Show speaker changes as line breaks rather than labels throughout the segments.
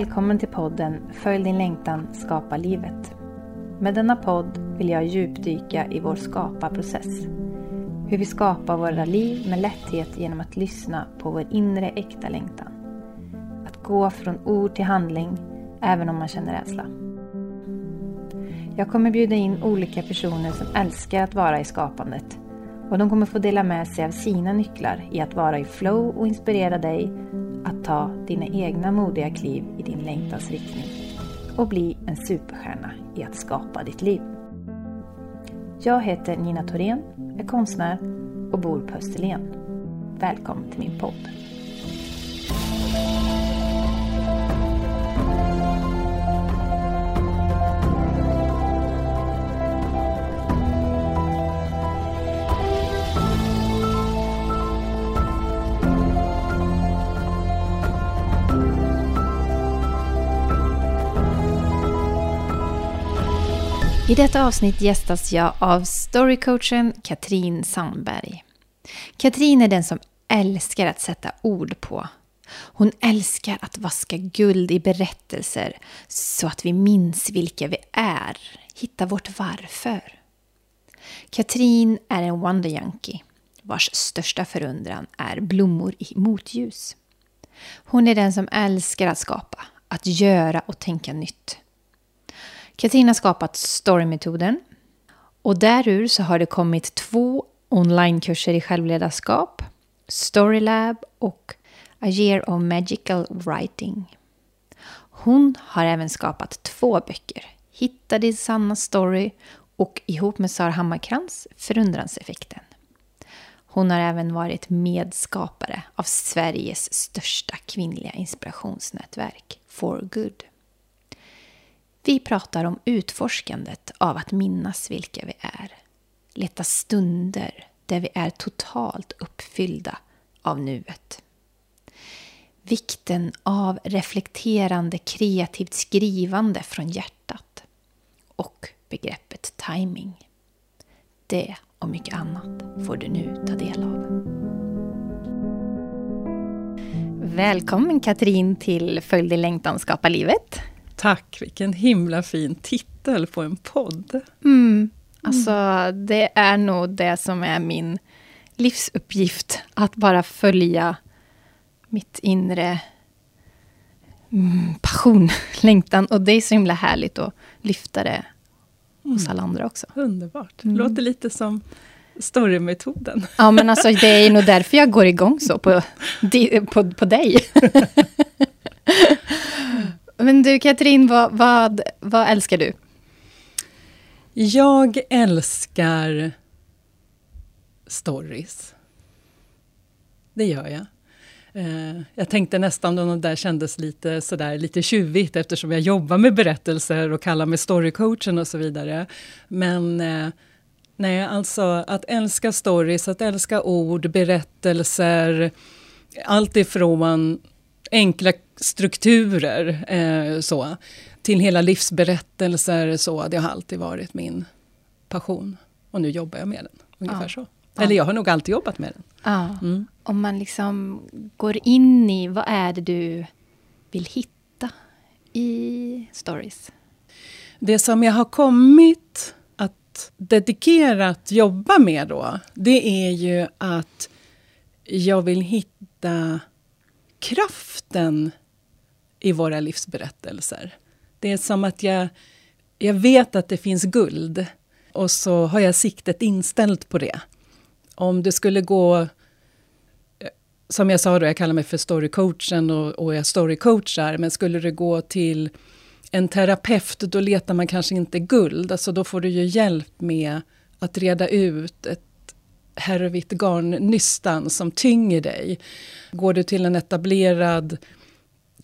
Välkommen till podden Följ din längtan, skapa livet. Med denna podd vill jag djupdyka i vår skaparprocess. Hur vi skapar våra liv med lätthet genom att lyssna på vår inre äkta längtan. Att gå från ord till handling, även om man känner rädsla. Jag kommer bjuda in olika personer som älskar att vara i skapandet och de kommer få dela med sig av sina nycklar i att vara i flow och inspirera dig att ta dina egna modiga kliv i din längtans riktning och bli en superstjärna i att skapa ditt liv. Jag heter Nina Thorén, är konstnär och bor på Österlen. Välkommen till min podd. I detta avsnitt gästas jag av storycoachen Katrin Sandberg. Katrin är den som älskar att sätta ord på. Hon älskar att vaska guld i berättelser så att vi minns vilka vi är, hitta vårt varför. Katrin är en wonder junkie vars största förundran är blommor i motljus. Hon är den som älskar att skapa, att göra och tänka nytt. Katrin har skapat Storymetoden. Och därur så har det kommit två onlinekurser i självledarskap. Storylab och A year of magical writing. Hon har även skapat två böcker. Hitta din sanna story och ihop med Sara Hammarkrans Förundranseffekten. Hon har även varit medskapare av Sveriges största kvinnliga inspirationsnätverk, For Good. Vi pratar om utforskandet av att minnas vilka vi är. Leta stunder där vi är totalt uppfyllda av nuet. Vikten av reflekterande kreativt skrivande från hjärtat. Och begreppet timing. Det och mycket annat får du nu ta del av. Välkommen Katrin till Följ din längtan, skapa livet.
Tack, vilken himla fin titel på en podd.
Mm. Alltså, det är nog det som är min livsuppgift. Att bara följa mitt inre mm, passion, längtan. Och det är så himla härligt att lyfta det hos mm. alla andra också.
Underbart. Mm. Låter lite som storymetoden.
Ja, men alltså det är nog därför jag går igång så på, på, på dig. Men du Katrin, vad, vad, vad älskar du?
Jag älskar stories. Det gör jag. Eh, jag tänkte nästan om det där kändes lite, sådär, lite tjuvigt eftersom jag jobbar med berättelser och kallar mig storycoachen och så vidare. Men eh, nej, alltså att älska stories, att älska ord, berättelser, allt ifrån enkla strukturer eh, så, till hela livsberättelser. Så, det har alltid varit min passion. Och nu jobbar jag med den. Ungefär ja. så. Eller jag har nog alltid jobbat med den.
Ja. Mm. Om man liksom går in i, vad är det du vill hitta i stories?
Det som jag har kommit att dedikerat jobba med då, det är ju att jag vill hitta kraften i våra livsberättelser. Det är som att jag, jag vet att det finns guld och så har jag siktet inställt på det. Om det skulle gå som jag sa då, jag kallar mig för storycoachen och, och jag storycoachar, men skulle det gå till en terapeut, då letar man kanske inte guld. Alltså då får du ju hjälp med att reda ut ett härvigt garnnystan som tynger dig. Går du till en etablerad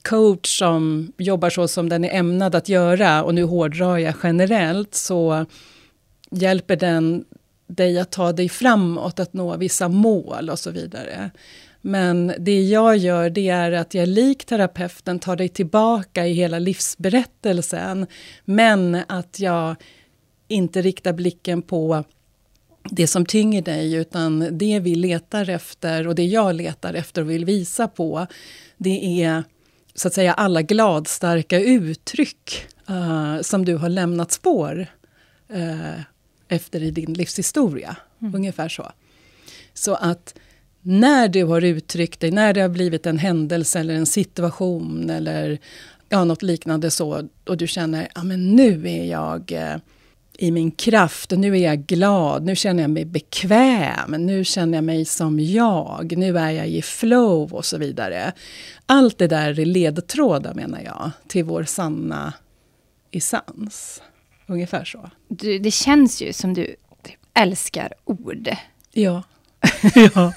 coach som jobbar så som den är ämnad att göra, och nu hårdrar jag generellt, så hjälper den dig att ta dig framåt, att nå vissa mål och så vidare. Men det jag gör det är att jag lik terapeuten tar dig tillbaka i hela livsberättelsen. Men att jag inte riktar blicken på det som tynger dig, utan det vi letar efter och det jag letar efter och vill visa på, det är så att säga alla gladstarka uttryck uh, som du har lämnat spår uh, efter i din livshistoria. Mm. Ungefär så. Så att när du har uttryckt dig, när det har blivit en händelse eller en situation eller ja, något liknande så, och du känner att nu är jag uh, i min kraft, och nu är jag glad, nu känner jag mig bekväm, nu känner jag mig som jag, nu är jag i flow och så vidare. Allt det där är ledtrådar menar jag, till vår sanna essens. Ungefär så.
Du, det känns ju som du älskar ord.
Ja. ja.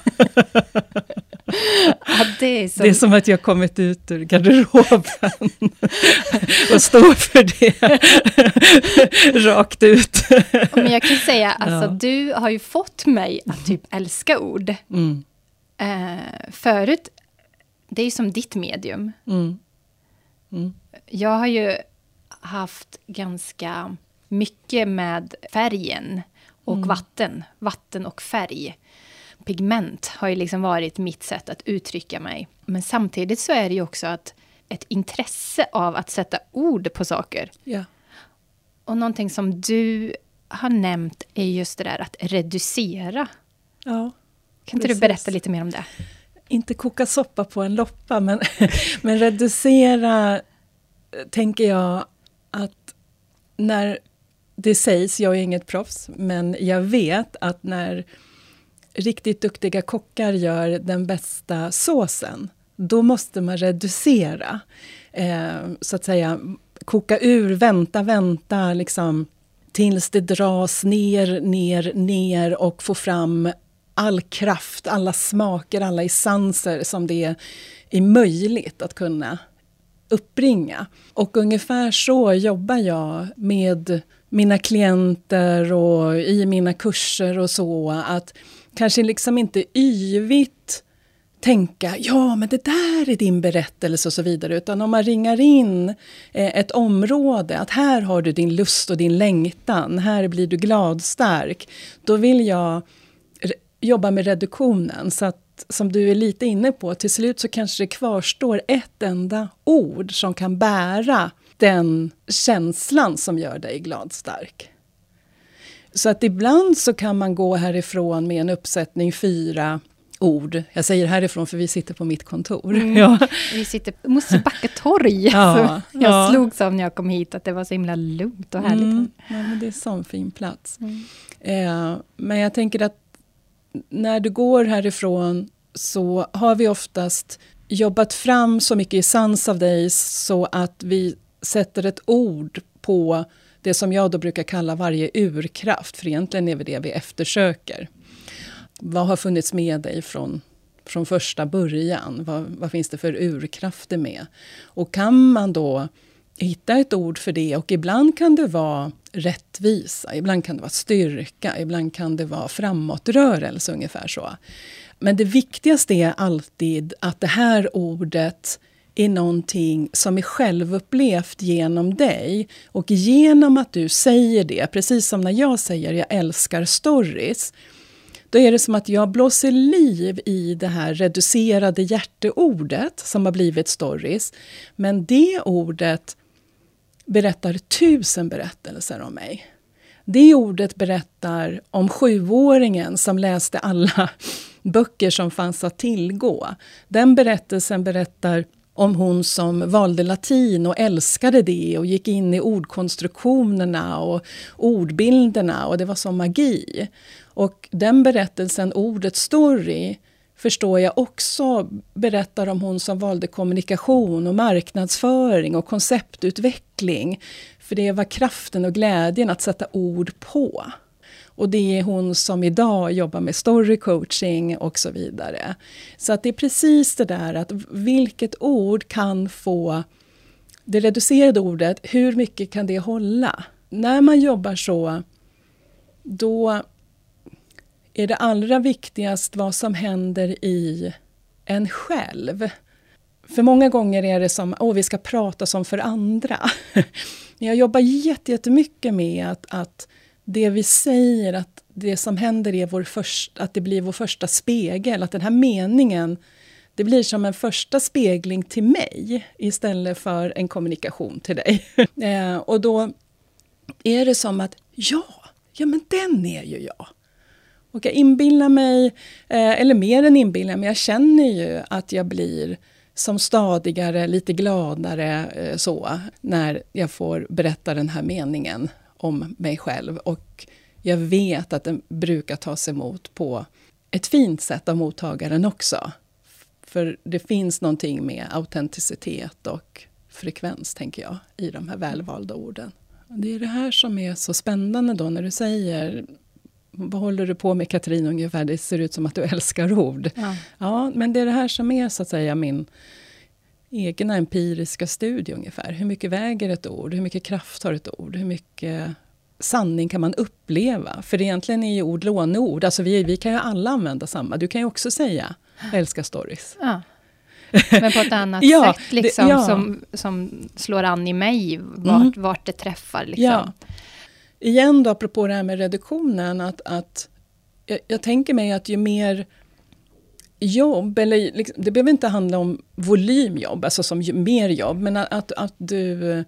ja det, är som...
det är som att jag kommit ut ur garderoben och står för det rakt ut.
Men jag kan säga, alltså, ja. du har ju fått mig att typ älska ord. Mm. Uh, förut, det är ju som ditt medium. Mm. Mm. Jag har ju haft ganska mycket med färgen och mm. vatten. Vatten och färg pigment har ju liksom varit mitt sätt att uttrycka mig. Men samtidigt så är det ju också att ett intresse av att sätta ord på saker.
Ja.
Och någonting som du har nämnt är just det där att reducera.
Ja,
kan inte precis. du berätta lite mer om det?
Inte koka soppa på en loppa, men, men reducera tänker jag att när det sägs, jag är inget proffs, men jag vet att när riktigt duktiga kockar gör den bästa såsen, då måste man reducera. Eh, så att säga koka ur, vänta, vänta, liksom tills det dras ner, ner, ner och få fram all kraft, alla smaker, alla essenser som det är möjligt att kunna uppbringa. Och ungefär så jobbar jag med mina klienter och i mina kurser och så. Att kanske liksom inte yvigt tänka ja men det där är din berättelse och så vidare. Utan om man ringar in eh, ett område, att här har du din lust och din längtan, här blir du gladstark. Då vill jag jobba med reduktionen. Så att, som du är lite inne på, till slut så kanske det kvarstår ett enda ord som kan bära den känslan som gör dig gladstark. Så att ibland så kan man gå härifrån med en uppsättning fyra ord. Jag säger härifrån för vi sitter på mitt kontor. Mm.
Ja. Vi sitter på Mosebacke torg. Ja, jag ja. slogs av när jag kom hit att det var så himla lugnt och härligt. Mm.
Ja, men det är en sån fin plats. Mm. Eh, men jag tänker att när du går härifrån så har vi oftast jobbat fram så mycket essens av dig så att vi sätter ett ord på det som jag då brukar kalla varje urkraft, för egentligen är det det vi eftersöker. Vad har funnits med dig från, från första början? Vad, vad finns det för urkrafter med? Och kan man då hitta ett ord för det och ibland kan det vara rättvisa, ibland kan det vara styrka, ibland kan det vara framåtrörelse ungefär så. Men det viktigaste är alltid att det här ordet är någonting som är självupplevt genom dig. Och genom att du säger det, precis som när jag säger jag älskar stories, då är det som att jag blåser liv i det här reducerade hjärteordet som har blivit stories. Men det ordet berättar tusen berättelser om mig. Det ordet berättar om sjuåringen som läste alla böcker som fanns att tillgå. Den berättelsen berättar om hon som valde latin och älskade det och gick in i ordkonstruktionerna och ordbilderna och det var som magi. Och den berättelsen, ordet story, förstår jag också berättar om hon som valde kommunikation och marknadsföring och konceptutveckling. För det var kraften och glädjen att sätta ord på. Och det är hon som idag jobbar med story coaching och så vidare. Så att det är precis det där att vilket ord kan få det reducerade ordet, hur mycket kan det hålla? När man jobbar så, då är det allra viktigast vad som händer i en själv. För många gånger är det som att vi ska prata som för andra. Men Jag jobbar jättemycket med att, att det vi säger, att det som händer är vår först, att det blir vår första spegel, att den här meningen det blir som en första spegling till mig istället för en kommunikation till dig. eh, och då är det som att, ja, ja men den är ju jag. Och jag inbillar mig, eh, eller mer än inbillar mig, jag känner ju att jag blir som stadigare, lite gladare eh, så, när jag får berätta den här meningen om mig själv. Och jag vet att den brukar tas emot på ett fint sätt av mottagaren också. För det finns någonting med autenticitet och frekvens, tänker jag, i de här välvalda orden. Det är det här som är så spännande då när du säger vad håller du på med Katrin ungefär? Det ser ut som att du älskar ord. Ja. ja, men det är det här som är så att säga min egna empiriska studie ungefär. Hur mycket väger ett ord? Hur mycket kraft har ett ord? Hur mycket sanning kan man uppleva? För egentligen är ju ord låneord. Alltså vi, vi kan ju alla använda samma. Du kan ju också säga älskar stories.
Ja. Men på ett annat ja, sätt liksom, det, ja. som, som slår an i mig, vart, mm. vart det träffar. Liksom. Ja.
Igen då, apropå det här med reduktionen, att, att jag, jag tänker mig att ju mer jobb, eller liksom, det behöver inte handla om volymjobb, alltså som mer jobb, men att, att, du,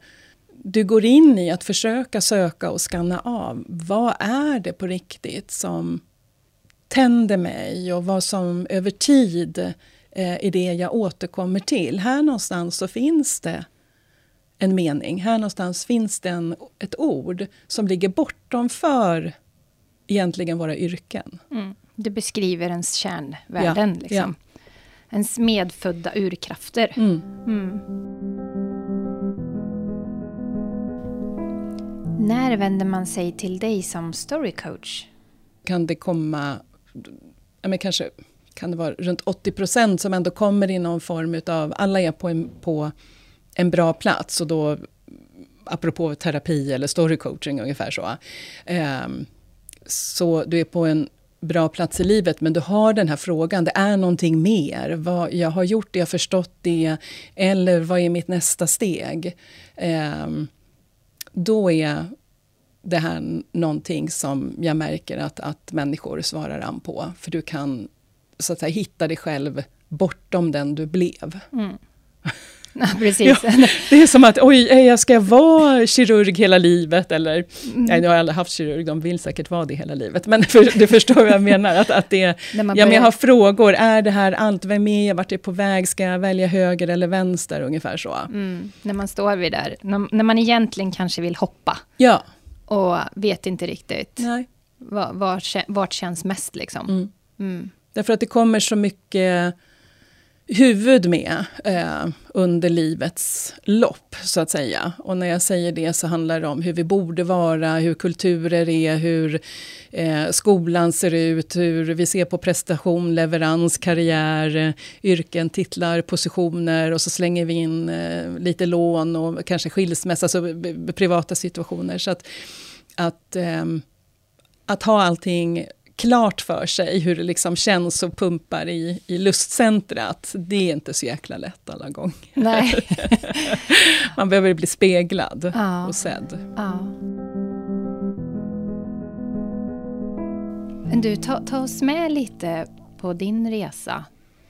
du går in i att försöka söka och skanna av. Vad är det på riktigt som tänder mig och vad som över tid eh, är det jag återkommer till. Här någonstans så finns det en mening. Här någonstans finns det en, ett ord som ligger bortom för egentligen våra yrken.
Mm. Det beskriver ens kärnvärden. Ja, liksom. ja. Ens medfödda urkrafter. Mm. Mm. När vänder man sig till dig som storycoach?
Kan det komma, men kanske kan det vara runt 80 procent som ändå kommer i någon form utav, alla är på en, på en bra plats och då apropå terapi eller storycoaching ungefär så. Um, så du är på en bra plats i livet men du har den här frågan, det är någonting mer. Vad, jag har gjort det, jag har förstått det, eller vad är mitt nästa steg? Eh, då är det här någonting som jag märker att, att människor svarar an på. För du kan så att säga hitta dig själv bortom den du blev. Mm.
Ja, precis. Ja,
det är som att, oj, jag ska vara kirurg hela livet, eller, mm. nej, jag har aldrig haft kirurg, de vill säkert vara det hela livet, men för, du förstår vad jag menar, att, att det, ja, men jag har frågor, är det här allt, vem är jag, vart är jag på väg, ska jag välja höger eller vänster, ungefär så. Mm.
När man står vid där, när, man egentligen kanske vill hoppa,
ja.
och vet inte riktigt nej. Var, vart, vart känns mest liksom. Mm.
mm. Därför att det kommer så mycket huvud med eh, under livets lopp, så att säga. Och när jag säger det så handlar det om hur vi borde vara, hur kulturer är, hur eh, skolan ser ut, hur vi ser på prestation, leverans, karriär, eh, yrken, titlar, positioner och så slänger vi in eh, lite lån och kanske skilsmässa, alltså privata situationer. Så att, att, eh, att ha allting klart för sig hur det liksom känns och pumpar i, i lustcentrat. Det är inte så jäkla lätt alla gånger.
Nej.
Man behöver bli speglad ja. och sedd. Ja.
Du, ta, ta oss med lite på din resa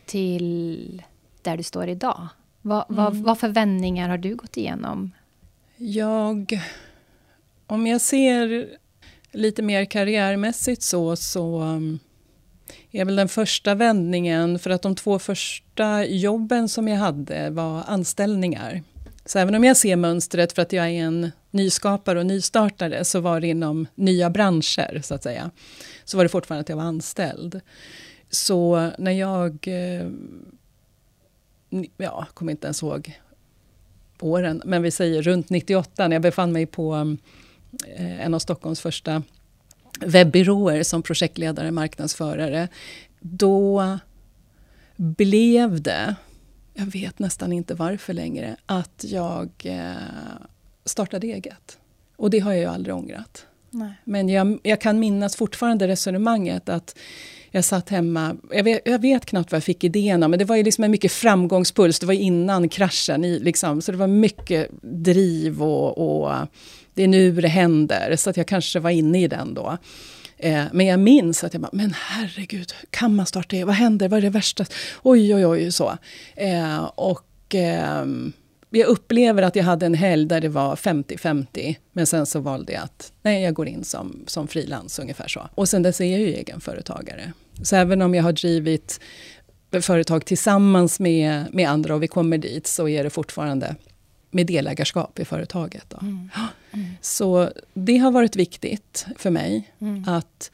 till där du står idag. Vad, mm. vad, vad för vändningar har du gått igenom?
Jag... Om jag ser lite mer karriärmässigt så, så um, är väl den första vändningen, för att de två första jobben som jag hade var anställningar. Så även om jag ser mönstret för att jag är en nyskapare och nystartare så var det inom nya branscher, så att säga. Så var det fortfarande att jag var anställd. Så när jag... Eh, ja, kommer inte ens ihåg åren, men vi säger runt 98 när jag befann mig på um, en av Stockholms första webbyråer som projektledare, marknadsförare. Då blev det, jag vet nästan inte varför längre, att jag eh, startade eget. Och det har jag ju aldrig ångrat. Nej. Men jag, jag, kan minnas fortfarande resonemanget att jag satt hemma, jag vet, jag vet knappt vad jag fick idén om, men det var ju liksom en mycket framgångspuls, det var innan kraschen, i, liksom, så det var mycket driv och, och det är nu det händer, så att jag kanske var inne i den då. Eh, men jag minns att jag bara, men herregud, kan man starta eget? Vad händer? Vad är det värsta? Oj, oj, oj, så. Eh, och ehm, jag upplever att jag hade en helg där det var 50-50. Men sen så valde jag att nej, jag går in som, som frilans ungefär så. Och sen dess är jag ju egenföretagare. Så även om jag har drivit företag tillsammans med, med andra och vi kommer dit så är det fortfarande med delägarskap i företaget. Mm. Mm. Så det har varit viktigt för mig mm. att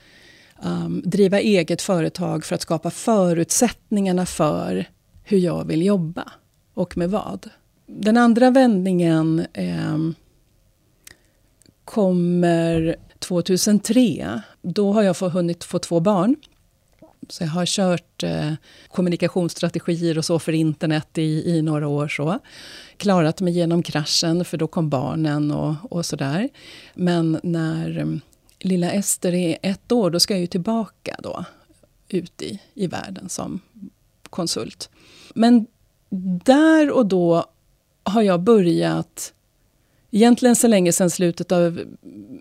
um, driva eget företag för att skapa förutsättningarna för hur jag vill jobba och med vad. Den andra vändningen eh, kommer 2003. Då har jag få, hunnit få två barn. Så jag har kört eh, kommunikationsstrategier och så för internet i, i några år. så. Klarat mig genom kraschen, för då kom barnen och, och sådär. Men när um, lilla Ester är ett år, då ska jag ju tillbaka då ut i, i världen som konsult. Men där och då har jag börjat, egentligen så länge sedan slutet av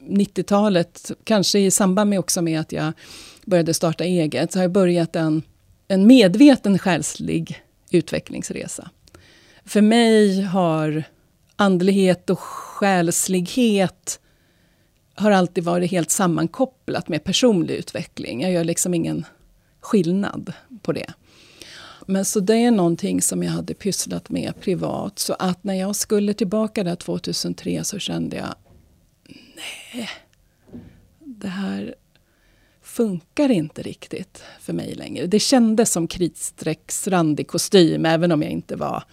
90-talet, kanske i samband med också med att jag började starta eget, så har jag börjat en, en medveten själslig utvecklingsresa. För mig har andlighet och själslighet har alltid varit helt sammankopplat med personlig utveckling. Jag gör liksom ingen skillnad på det. Men så det är någonting som jag hade pysslat med privat. Så att när jag skulle tillbaka där 2003 så kände jag, nej, det här funkar inte riktigt för mig längre. Det kändes som kritstrecksrandig kostym, även om jag inte var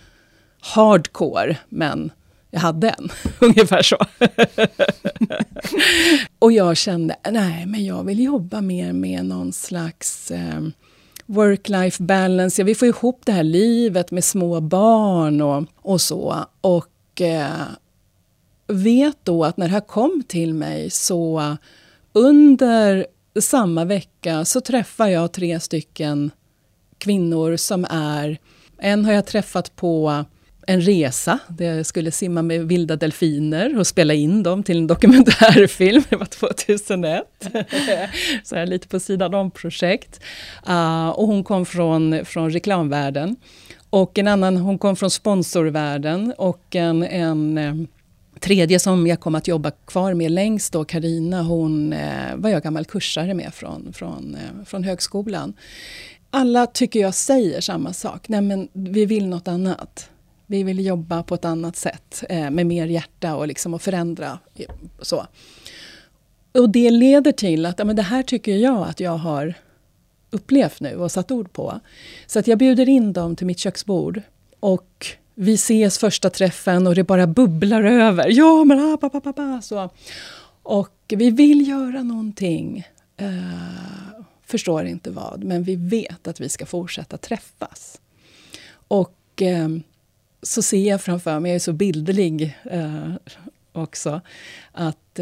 hardcore, men jag hade en. Ungefär så. och jag kände, nej, men jag vill jobba mer med någon slags eh, work-life balance. Ja, vi får ihop det här livet med små barn och, och så. Och eh, vet då att när det här kom till mig så under samma vecka så träffar jag tre stycken kvinnor som är... En har jag träffat på en resa där jag skulle simma med vilda delfiner och spela in dem till en dokumentärfilm. Det var 2001. Så här lite på sidan om projekt. Uh, och hon kom från, från reklamvärlden. Och en annan, hon kom från sponsorvärlden och en, en eh, tredje som jag kom att jobba kvar med längst då, Karina, hon eh, var jag gammal kursare med från, från, eh, från högskolan. Alla tycker jag säger samma sak, nej men vi vill något annat. Vi vill jobba på ett annat sätt eh, med mer hjärta och, liksom, och förändra. Eh, så. Och det leder till att ja, men det här tycker jag att jag har upplevt nu och satt ord på. Så att jag bjuder in dem till mitt köksbord och vi ses första träffen och det bara bubblar över. Ja, men ah, ba, ba, ba, så. Och vi vill göra någonting. Uh, förstår inte vad, men vi vet att vi ska fortsätta träffas. Och uh, så ser jag framför mig, jag är så bilderlig uh, eh, också, att,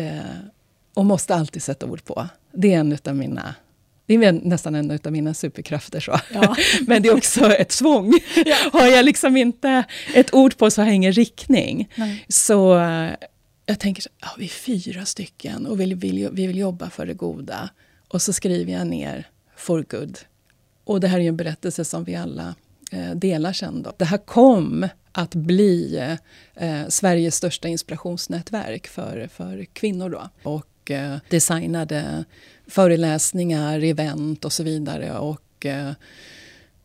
och måste alltid sätta ord på. Det är en av mina det är nästan en av mina superkrafter. Så. Ja. Men det är också ett tvång. Ja. Har jag liksom inte ett ord på så har jag ingen riktning. Nej. Så eh, jag tänker, ja, vi är fyra stycken och vi vill, vi vill jobba för det goda. Och så skriver jag ner for good. Och det här är en berättelse som vi alla eh, delar sen. Då. Det här kom att bli eh, Sveriges största inspirationsnätverk för, för kvinnor. Då. Och eh, designade föreläsningar, event och så vidare. Och, eh,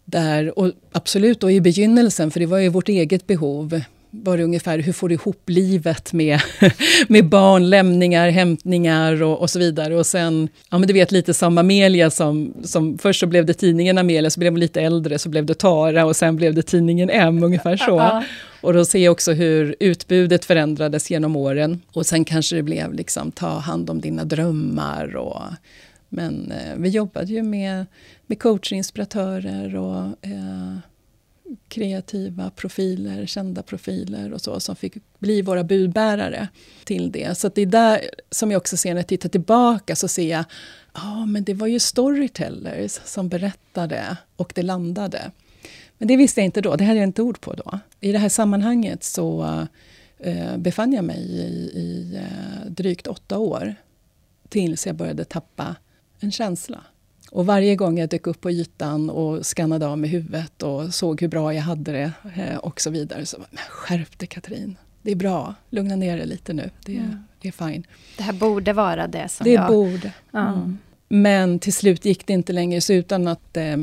där, och absolut då i begynnelsen, för det var ju vårt eget behov, var det ungefär hur får du ihop livet med, med barn, lämningar, hämtningar och, och, så vidare. Och sen, ja men du vet lite som Amelia, som, som först så blev det tidningen Amelia, så blev hon lite äldre, så blev det Tara och sen blev det tidningen M, ungefär så. Och då ser jag också hur utbudet förändrades genom åren. Och sen kanske det blev liksom ta hand om dina drömmar. Och, men eh, vi jobbade ju med, med coachinspiratörer och eh, kreativa profiler, kända profiler och så som fick bli våra budbärare till det. Så det är där som jag också ser när jag tittar tillbaka så ser jag ja, ah, men det var ju storytellers som berättade och det landade. Men det visste jag inte då, det hade jag inte ord på då. I det här sammanhanget så eh, befann jag mig i, i eh, drygt åtta år tills jag började tappa en känsla. Och varje gång jag dök upp på ytan och skannade av med huvudet och såg hur bra jag hade det eh, och så vidare så men skärp dig Katrin. Det är bra, lugna ner dig lite nu. Det, mm. det är fine.
Det här borde vara det som
det
jag...
Det borde. Mm. Men till slut gick det inte längre så utan att eh,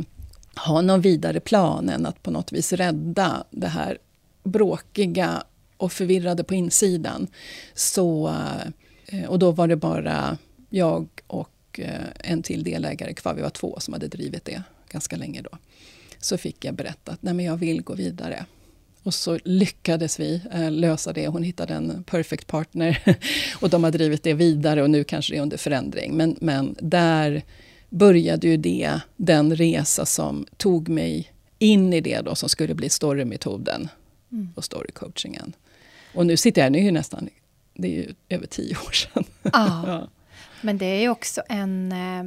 ha någon vidare plan än att på något vis rädda det här bråkiga och förvirrade på insidan. Så, eh, och då var det bara jag och eh, en till delägare kvar. Vi var två som hade drivit det ganska länge då. Så fick jag berätta att Nej, men jag vill gå vidare. Och så lyckades vi eh, lösa det. Hon hittade en perfect partner och de har drivit det vidare och nu kanske det är under förändring. Men, men där började ju det, den resa som tog mig in i det då som skulle bli storymetoden mm. och storycoachingen. Och nu sitter jag, nu är ju nästan, det är ju över tio år sedan.
Ah. ja. Men det är ju också en eh,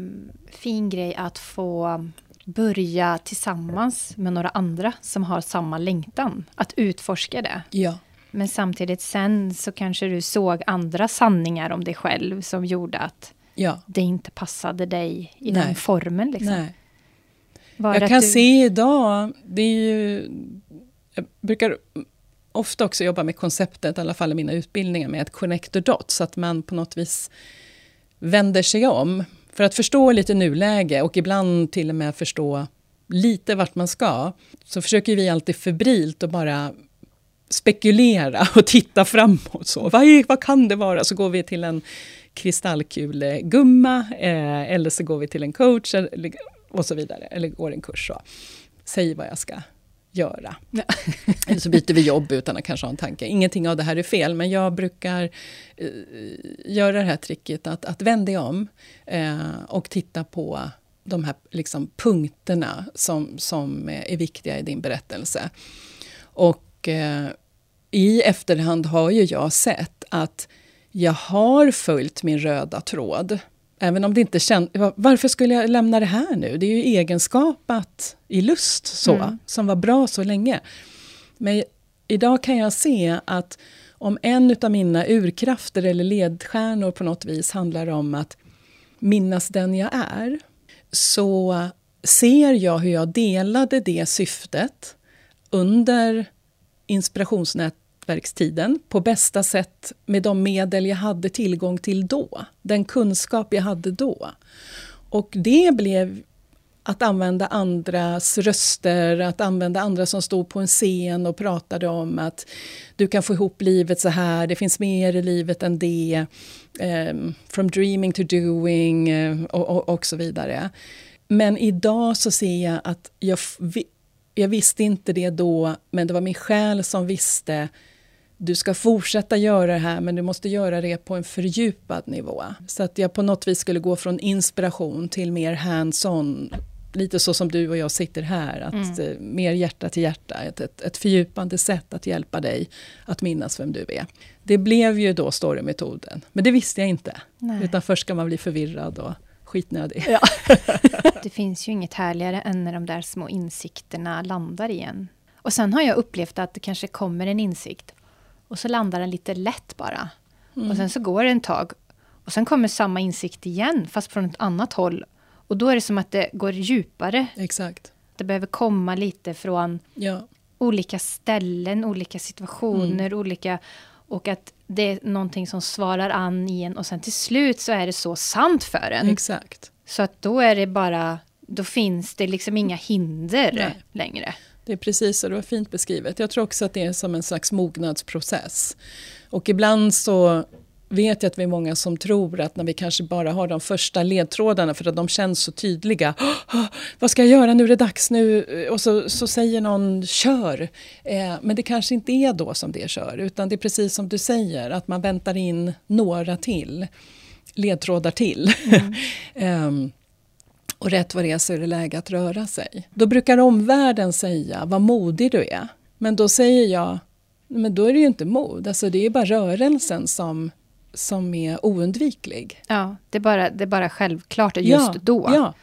fin grej att få börja tillsammans med några andra som har samma längtan. Att utforska det.
Ja.
Men samtidigt sen så kanske du såg andra sanningar om dig själv som gjorde att ja. det inte passade dig i Nej. den formen. Liksom.
Nej. jag kan du... se idag, det är ju... Jag brukar ofta också jobba med konceptet, i alla fall i mina utbildningar, med att connect the dots, så att man på något vis vänder sig om för att förstå lite nuläge och ibland till och med förstå lite vart man ska, så försöker vi alltid febrilt att bara spekulera och titta framåt. Så. Vad, är, vad kan det vara? Så går vi till en kristallkulegumma eh, eller så går vi till en coach och så vidare, eller går en kurs. Så. Säg vad jag ska göra. Eller så byter vi jobb utan att kanske ha en tanke. Ingenting av det här är fel, men jag brukar eh, göra det här tricket att, att vända om eh, och titta på de här liksom, punkterna som, som är viktiga i din berättelse. Och eh, i efterhand har ju jag sett att jag har följt min röda tråd Även om det inte känns... Varför skulle jag lämna det här nu? Det är ju egenskapat i lust så, mm. som var bra så länge. Men idag kan jag se att om en av mina urkrafter eller ledstjärnor på något vis handlar om att minnas den jag är, så ser jag hur jag delade det syftet under inspirationsnät nätverkstiden på bästa sätt med de medel jag hade tillgång till då. Den kunskap jag hade då. Och det blev att använda andras röster, att använda andra som stod på en scen och pratade om att du kan få ihop livet så här, det finns mer i livet än det. Um, from dreaming to doing uh, och, och, och, så vidare. Men idag så ser jag att jag, jag visste inte det då, men det var min själ som visste du ska fortsätta göra det här men du måste göra det på en fördjupad nivå. Så att jag på något vis skulle gå från inspiration till mer hands-on. Lite så som du och jag sitter här, att mm. Eh, mer hjärta till hjärta. Ett, ett, ett fördjupande sätt att hjälpa dig att minnas vem du är. Det blev ju då storymetoden, men det visste jag inte. Nej. Utan först ska man bli förvirrad och skitnödig. Ja.
det finns ju inget härligare än när de där små insikterna landar igen. Och sen har jag upplevt att det kanske kommer en insikt och så landar den lite lätt bara. Mm. Och sen så går det en tag. Och sen kommer samma insikt igen, fast från ett annat håll. Och då är det som att det går djupare.
Exakt.
Det behöver komma lite från
ja.
olika ställen, olika situationer, mm. olika... Och att det är någonting som svarar an i en och sen till slut så är det så sant för en.
Exakt.
Så att då är det bara, då finns det liksom inga hinder Nej. längre.
Det är precis så, det var fint beskrivet. Jag tror också att det är som en slags mognadsprocess. Och ibland så vet jag att vi är många som tror att när vi kanske bara har de första ledtrådarna för att de känns så tydliga. Oh, vad ska jag göra nu är det dags nu? Och så, så säger någon kör. Eh, men det kanske inte är då som det kör utan det är precis som du säger att man väntar in några till ledtrådar till. Mm. um, Och rätt vad det är så är det läge att röra sig. Då brukar omvärlden säga vad modig du är. Men då säger jag, men då är det ju inte mod. Alltså det är bara rörelsen som, som är oundviklig.
Ja, det är bara, det är bara självklart just ja, då.
Ja,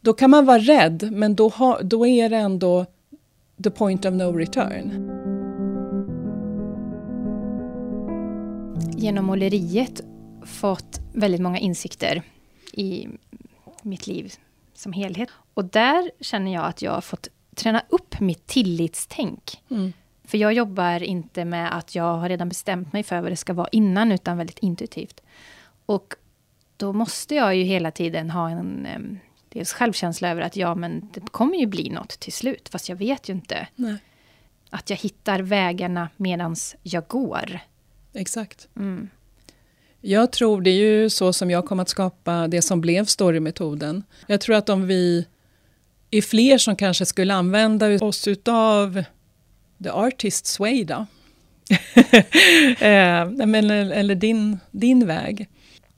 då kan man vara rädd men då, ha, då är det ändå the point of no return.
Genom måleriet fått väldigt många insikter i mitt liv som helhet. Och där känner jag att jag har fått träna upp mitt tillitstänk.
Mm.
För jag jobbar inte med att jag har redan bestämt mig för vad det ska vara innan, utan väldigt intuitivt. Och då måste jag ju hela tiden ha en em, dels självkänsla över att ja, men det kommer ju bli något till slut. Fast jag vet ju inte.
Nej,
Att jag hittar vägarna medans jag går.
exakt.
Mm.
Jag tror det är ju så som jag kom att skapa det som blev storymetoden. Jag tror att om vi är fler som kanske skulle använda oss utav the artist's way då. Eh, eller eller din, din väg.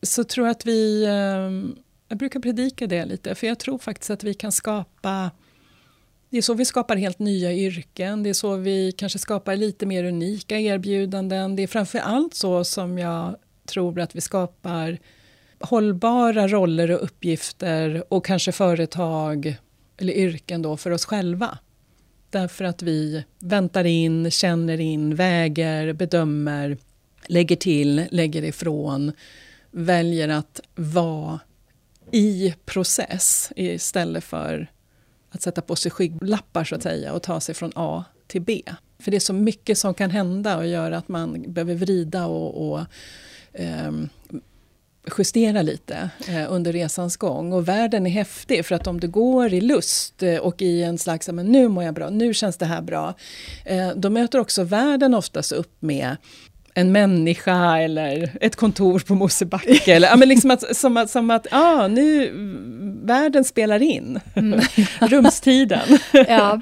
Så tror jag att vi, eh, jag brukar predika det lite, för jag tror faktiskt att vi kan skapa det är så vi skapar helt nya yrken, det är så vi kanske skapar lite mer unika erbjudanden. Det är framför allt så som jag tror att vi skapar hållbara roller och uppgifter och kanske företag eller yrken då för oss själva. Därför att vi väntar in, känner in, väger, bedömer, lägger till, lägger ifrån, väljer att vara i process istället för att sätta på sig skygglappar så att säga och ta sig från A till B. För det är så mycket som kan hända och göra att man behöver vrida och, och Ehm, justera lite eh, under resans gång. Och världen är häftig för att om du går i lust eh, och i en slags, men nu mår jag bra, nu känns det här bra. Eh, då möter också världen oftast upp med en människa eller ett kontor på Mosebacke. eller, ja, men liksom att, som att, som att ah, nu, världen spelar in. Rumstiden.
Ja,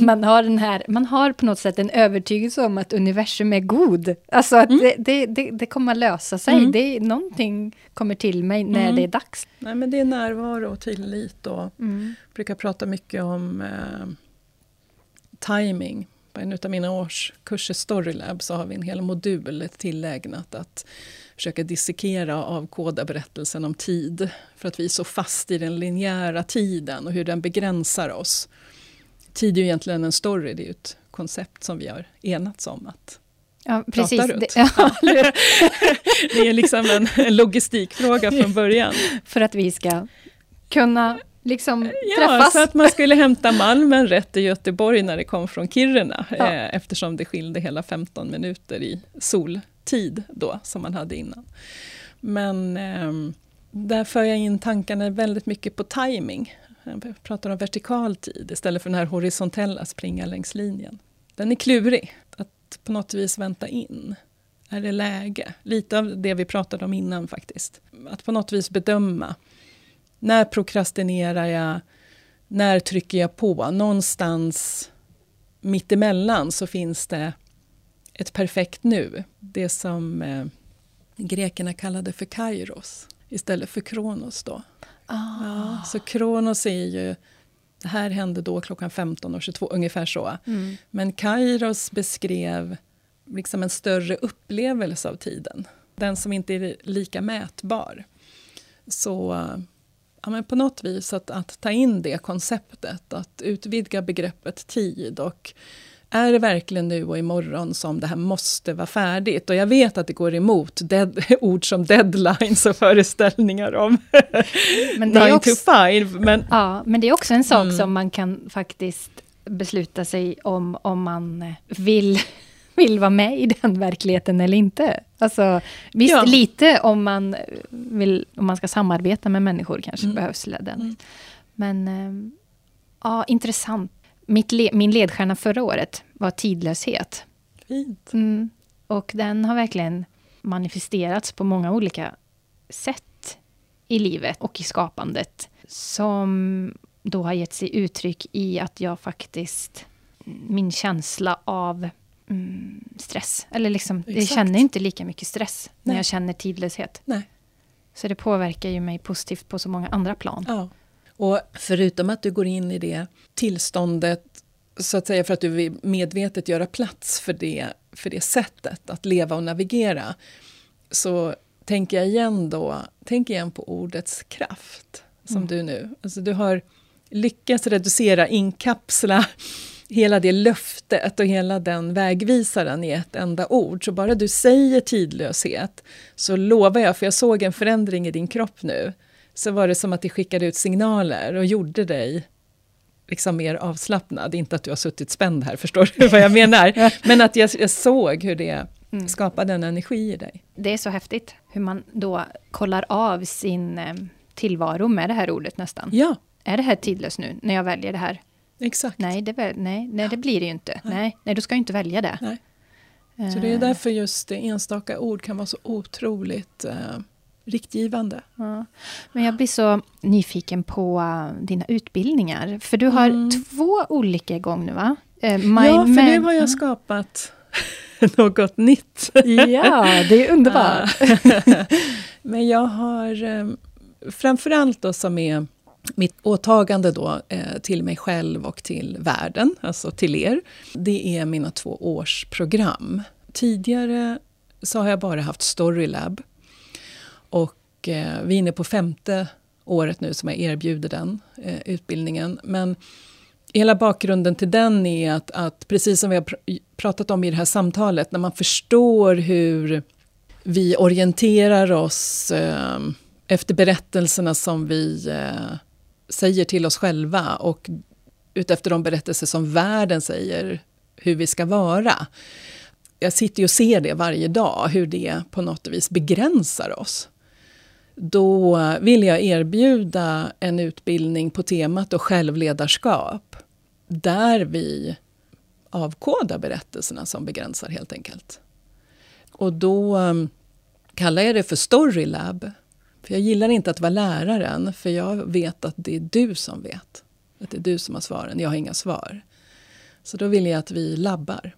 man, har den här, man har på något sätt en övertygelse om att universum är god. Alltså att det, det, det, det kommer att lösa sig.
Mm.
Det, någonting kommer till mig när
Mm.
det är dags.
Nej, men det är närvaro och tillit. Och
Mm.
brukar prata mycket om eh, timing. På en av mina årskurser Storylab så har vi en hel modul tillägnat att försöka dissekera och avkoda berättelsen om tid. För att vi är så fast i den linjära tiden och hur den begränsar oss. Tid är ju egentligen en story, det är ju ett koncept som vi har enats om att
Ja, precis.
runt.
Det, ja,
det är liksom en, en logistikfråga från början.
För att vi ska kunna liksom
Ja,
träffas.
så att man skulle hämta malmen rätt i Göteborg när det kom från Kiruna.
Ja.
Eh, eftersom det skilde hela 15 minuter i soltid då, som man hade innan. Men ehm, där för jag in tankarna väldigt mycket på timing. Jag pratar om vertikal tid istället för den här horisontella springa längs linjen. Den är klurig, att på något vis vänta in. Är det läge? Lite av det vi pratade om innan faktiskt. Att på något vis bedöma. När prokrastinerar jag? När trycker jag på? Någonstans mittemellan så finns det ett perfekt nu. Det som eh, grekerna kallade för kairos istället för kronos då.
Ah.
Ja, så kronos är ju, det här hände då klockan 15.22, ungefär så.
Mm.
Men Kairos beskrev liksom en större upplevelse av tiden. Den som inte är lika mätbar. Så ja, men på något vis att, att ta in det konceptet, att utvidga begreppet tid och är det verkligen nu och imorgon som det här måste vara färdigt? Och jag vet att det går emot dead, ord som deadlines och föreställningar om
Men det är
9
också-
to 5. Men
Ja, men det är också en sak
Mm.
som man kan faktiskt besluta sig om, om man vill, vill vara med i den verkligheten eller inte. Alltså, visst,
Ja.
lite om man, vill, om man ska samarbeta med människor kanske
Mm.
behövs den.
Mm.
Men eh, ja, intressant. Mitt le, min ledstjärna förra året var tidlöshet.
fint.
Mm. Och den har verkligen manifesterats på många olika sätt i livet och i skapandet. Som då har gett sig uttryck i att jag faktiskt, min känsla av mm, stress, eller liksom, jag
Exakt.
känner inte lika mycket stress när
Nej.
jag känner tidlöshet.
Nej.
Så det påverkar ju mig positivt på så många andra plan.
Ja. Och förutom att du går in i det tillståndet så att säga för att du vill medvetet göra plats för det, för det sättet att leva och navigera så tänker jag igen då, tänk igen på ordets kraft som
Mm.
du nu, alltså du har lyckats reducera, inkapsla hela det löftet och hela den vägvisaren i ett enda ord. Så bara du säger tidlöshet så lovar jag, för jag såg en förändring i din kropp nu, så var det som att det skickade ut signaler och gjorde dig liksom mer avslappnad. Inte att du har suttit spänd här, förstår du vad jag menar? Men att jag, jag såg hur det mm. skapade en energi i dig.
Det är så häftigt hur man då kollar av sin eh, tillvaro med det här ordet nästan.
Ja.
Är det här tidlöst nu, när jag väljer det här?
Exakt.
Nej, det, nej, nej, det blir det ju inte. Nej. nej, nej du ska ju inte välja det.
Nej. Så det är eh. därför just det enstaka ord kan vara så otroligt eh, riktgivande. Ja.
Men jag blir så nyfiken på uh, dina utbildningar. För du har mm. två olika igång nu va?
My ja, för nu har jag skapat något nytt.
ja, det är underbart.
Men jag har um, framförallt då som är mitt åtagande då eh, till mig själv och till världen, alltså till er, det är mina två årsprogram. Tidigare så har jag bara haft Storylab. Och eh, vi är inne på femte året nu som jag erbjuder den eh, utbildningen. Men hela bakgrunden till den är att, att, precis som vi har pr pratat om i det här samtalet, när man förstår hur vi orienterar oss eh, efter berättelserna som vi eh, säger till oss själva och utefter de berättelser som världen säger hur vi ska vara. Jag sitter ju och ser det varje dag, hur det på något vis begränsar oss. Då vill jag erbjuda en utbildning på temat och självledarskap där vi avkodar berättelserna som begränsar helt enkelt. Och då eh, kallar jag det för Storylab. För jag gillar inte att vara läraren, för jag vet att det är du som vet. Att det är du som har svaren, jag har inga svar. Så då vill jag att vi labbar.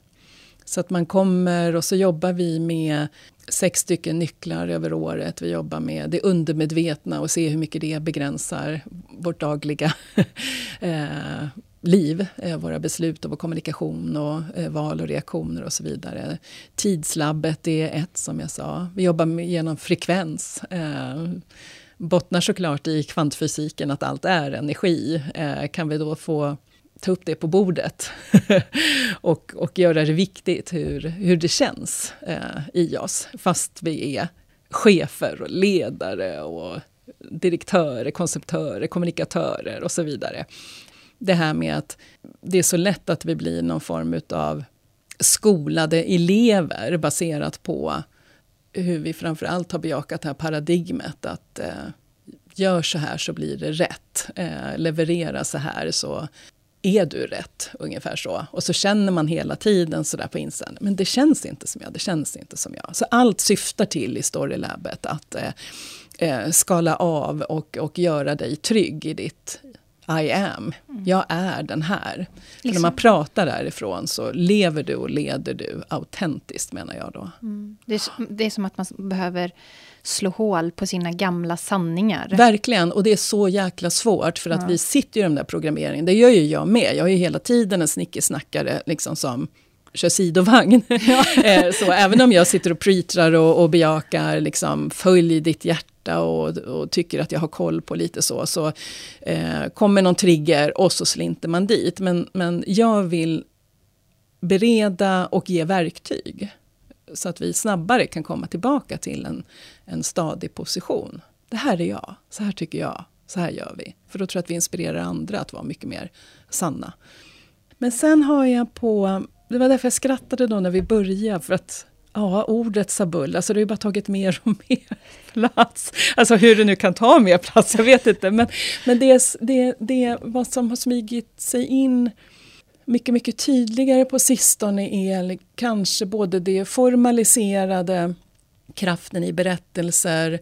Så att man kommer och så jobbar vi med sex stycken nycklar över året. Vi jobbar med det undermedvetna och ser hur mycket det begränsar vårt dagliga eh, liv, eh, våra beslut och vår kommunikation och eh, val och reaktioner och så vidare. Tidslabbet är ett som jag sa. Vi jobbar med, genom frekvens. Eh, bottnar såklart i kvantfysiken att allt är energi. Eh, kan vi då få ta upp det på bordet och, och göra det viktigt hur, hur det känns eh, i oss, fast vi är chefer och ledare och direktörer, konceptörer, kommunikatörer och så vidare det här med att det är så lätt att vi blir någon form av skolade elever baserat på hur vi framför allt har bejakat det här paradigmet att eh, gör så här så blir det rätt. Eh, leverera så här så är du rätt, ungefär så. Och så känner man hela tiden sådär på insidan, men det känns inte som jag, det känns inte som jag. Så allt syftar till i Storylabet att eh, eh skala av och, och göra dig trygg i ditt i am. Mm. Jag är den här. Liksom. När man pratar därifrån så lever du och leder du autentiskt menar jag då.
Mm. Det, är, det är som att man behöver slå hål på sina gamla sanningar.
Verkligen, och det är så jäkla svårt för att ja. vi sitter ju i den där programmeringen. Det gör ju jag med. Jag är ju hela tiden en snickesnackare liksom som kör sidovagn. Ja. Eh, så även om jag sitter och preachar och, och bejakar liksom, följ ditt hjärta hjärta och, och, tycker att jag har koll på lite så, så eh, kommer någon trigger och så slinter man dit. Men, men jag vill bereda och ge verktyg så att vi snabbare kan komma tillbaka till en, en stadig position. Det här är jag, så här tycker jag, så här gör vi. För då tror jag att vi inspirerar andra att vara mycket mer sanna. Men sen har jag på, det var därför jag skrattade då när vi började, för att Ja, ordet sabull, alltså det har ju bara tagit mer och mer plats. Alltså hur det nu kan ta mer plats, jag vet inte. Men, men det, det, det vad som har smugit sig in mycket, mycket tydligare på sistone är kanske både det formaliserade, kraften i berättelser,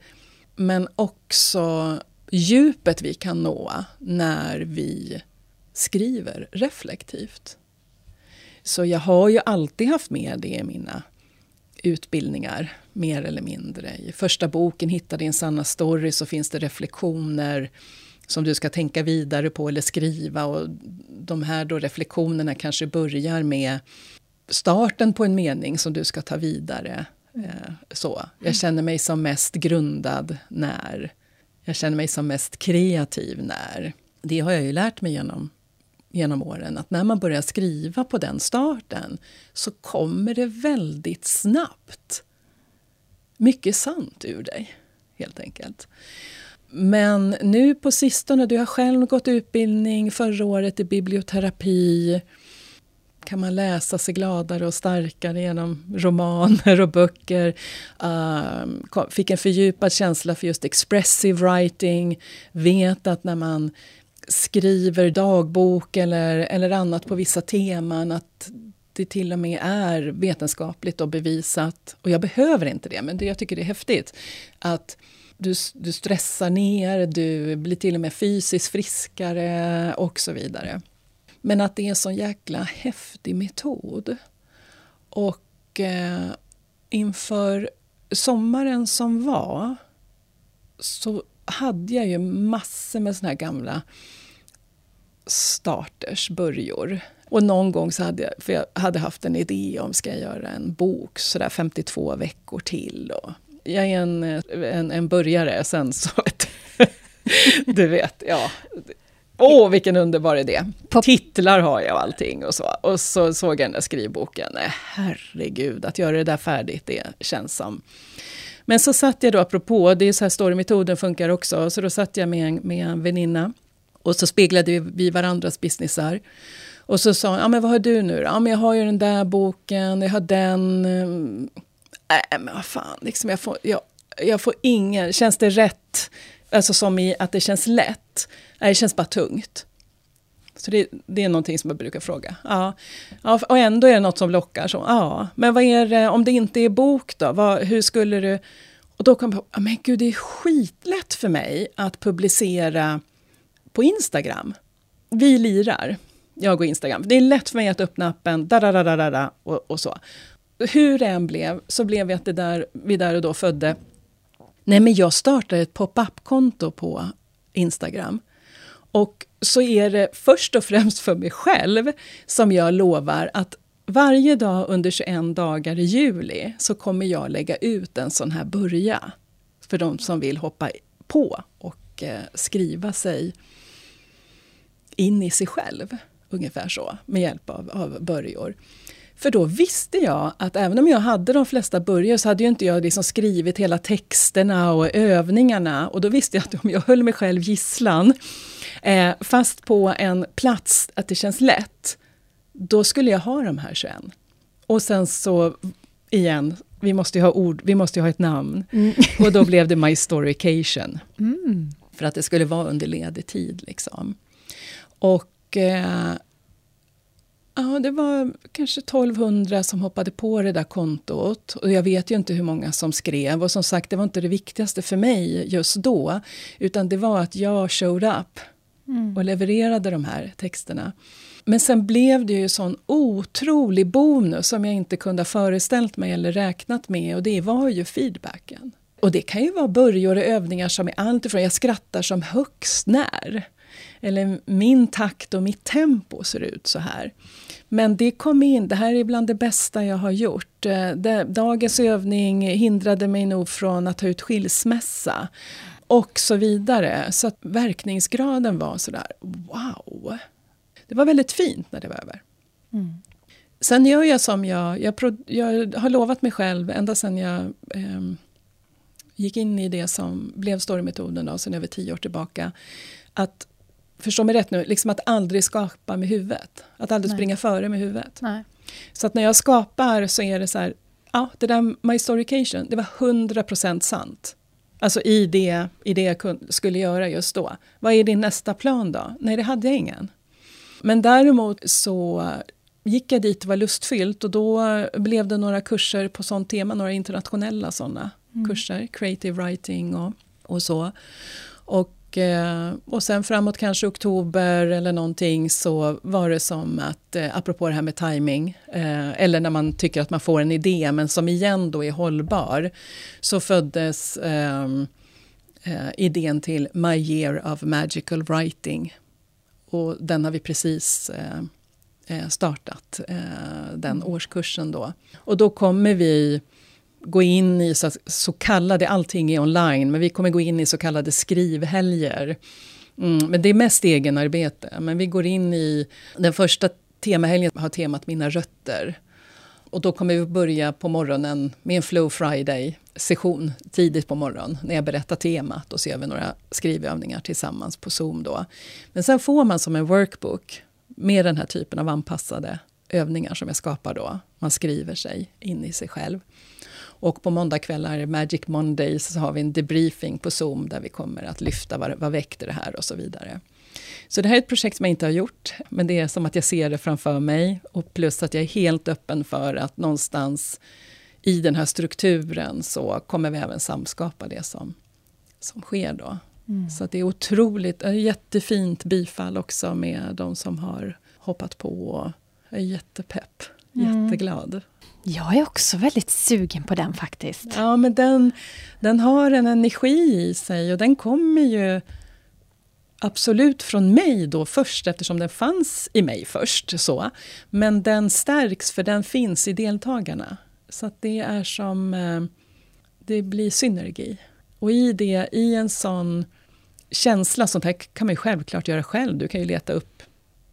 men också djupet vi kan nå när vi skriver reflektivt. Så jag har ju alltid haft med det i mina utbildningar, mer eller mindre. I första boken, Hitta din sanna story, så finns det reflektioner som du ska tänka vidare på eller skriva. Och de här då reflektionerna kanske börjar med starten på en mening som du ska ta vidare. Eh, så. Jag känner mig som mest grundad när. Jag känner mig som mest kreativ när. Det har jag ju lärt mig genom genom åren att när man börjar skriva på den starten så kommer det väldigt snabbt mycket sant ur dig, helt enkelt. men nu på sistone, du har själv gått utbildning förra året i biblioterapi. Kan man läsa sig gladare och starkare genom romaner och böcker. Uh, fick en fördjupad känsla för just expressive writing. Vet att när man skriver dagbok eller, eller annat på vissa teman att det till och med är vetenskapligt och bevisat. Och jag behöver inte det, men det, jag tycker det är häftigt. Att du, du stressar ner, du blir till och med fysiskt friskare och så vidare. Men att det är en sån jäkla häftig metod. Och eh, inför sommaren som var så hade jag ju massor med såna här gamla starters, börjor. Och någon gång så hade jag, för jag hade haft en idé om ska jag göra en bok sådär 52 veckor till. Och jag är en, en, en börjare, sen så... du vet, ja. Åh, vilken underbar idé! Pop. Titlar har jag och allting och så. Och så såg jag den där skrivboken. Herregud, att göra det där färdigt, det känns som... Men så satt jag då, apropå, det är så här storymetoden funkar också, så då satt jag med en, med en väninna. Och så speglade vi varandras businessar. Och så sa hon, ja men vad har du nu då? Ja men jag har ju den där boken, jag har den. Nej men vad fan, liksom jag får, jag, jag får ingen, känns det rätt? Alltså som i att det känns lätt. Nej, det känns bara tungt. Så det, det, är någonting som jag brukar fråga. Ja. ja. och ändå är det något som lockar. Så, ja. Men vad är det, om det inte är bok då? Vad, hur skulle du... Och då kom jag på, men gud det är skitlätt för mig att publicera på Instagram. Vi lirar, jag och Instagram. Det är lätt för mig att öppna appen, da, da, da, da, da, och, och så. Hur det än blev, så blev vi att det där, vi där och då födde Nej, men jag startade ett pop-up-konto på Instagram. Och så är det först och främst för mig själv som jag lovar att varje dag under 21 dagar i juli så kommer jag lägga ut en sån här börja för de som vill hoppa på och eh, skriva sig in i sig själv. Ungefär så, med hjälp av, av börjor. För då visste jag att även om jag hade de flesta börjor så hade ju inte jag liksom skrivit hela texterna och övningarna. Och då visste jag att om jag höll mig själv gisslan, eh, fast på en plats att det känns lätt, då skulle jag ha de här 21. Och sen så, igen, vi måste ju ha ord, vi måste ha ett namn. Mm. Och då blev det My Storycation. Mm. För att det skulle vara under ledig tid. Liksom. Och eh, Ja, det var kanske 1200 som hoppade på det där kontot. Och jag vet ju inte hur många som skrev. Och som sagt, det var inte det viktigaste för mig just då. Utan det var att jag showed up mm. och levererade de här texterna. Men sen blev det ju sån otrolig bonus som jag inte kunde ha föreställt mig eller räknat med. Och det var ju feedbacken. Och det kan ju vara börjor och övningar som är allt ifrån jag skrattar som högst när eller min takt och mitt tempo ser ut så här. Men det kom in, det här är bland det bästa jag har gjort. Eh, dagens övning hindrade mig nog från att ta ut skilsmässa. Och så vidare. Så att verkningsgraden var sådär, wow. Det var väldigt fint när det var över. Mm. Sen gör jag som jag, jag, jag, har lovat mig själv ända sedan jag eh, gick in i det som blev storymetoden då, sen över tio år tillbaka. Att förstå mig rätt nu, liksom att aldrig skapa med huvudet. Att aldrig Nej. springa före med huvudet. Nej. Så att när jag skapar så är det så här, ja, det där My Storycation, det var 100% sant. Alltså i det, i det jag skulle göra just då. Vad är din nästa plan då? Nej, det hade jag ingen. Men däremot så gick jag dit och var lustfyllt och då blev det några kurser på sånt tema, några internationella sådana mm. kurser, creative writing och, och så. Och Eh, och sen framåt kanske oktober eller någonting så var det som att, eh, apropå det här med timing eh, eller när man tycker att man får en idé men som igen då är hållbar, så föddes ehm, idén till My year of magical writing. Och den har vi precis startat, den mm. årskursen då. Och då kommer vi gå in i så, så kallade, allting är online, men vi kommer gå in i så kallade skrivhelger. Mm, men det är mest egenarbete. Men vi går in i, den första temahelgen har temat Mina rötter. Och då kommer vi börja på morgonen med en Flow Friday-session tidigt på morgonen när jag berättar temat och så gör vi några skrivövningar tillsammans på Zoom. Då. Men sen får man som en workbook med den här typen av anpassade övningar som jag skapar då. Man skriver sig in i sig själv. Och på måndagkvällar, Magic Mondays, så har vi en debriefing på Zoom där vi kommer att lyfta vad, vad väckte det här och så vidare. Så det här är ett projekt som jag inte har gjort, men det är som att jag ser det framför mig. Och plus att jag är helt öppen för att någonstans i den här strukturen så kommer vi även samskapa det som, som sker då. Mm. Så det är otroligt, jättefint bifall också med de som har hoppat på. Jag är jättepepp, mm. jätteglad.
Jag är också väldigt sugen på den faktiskt.
Ja, men den, den har en energi i sig och den kommer ju absolut från mig då först eftersom den fanns i mig först. så. Men den stärks för den finns i deltagarna. Så det är som... Eh, det blir synergi. Och i det, i en sån känsla, sånt här kan man ju självklart göra själv. Du kan ju leta upp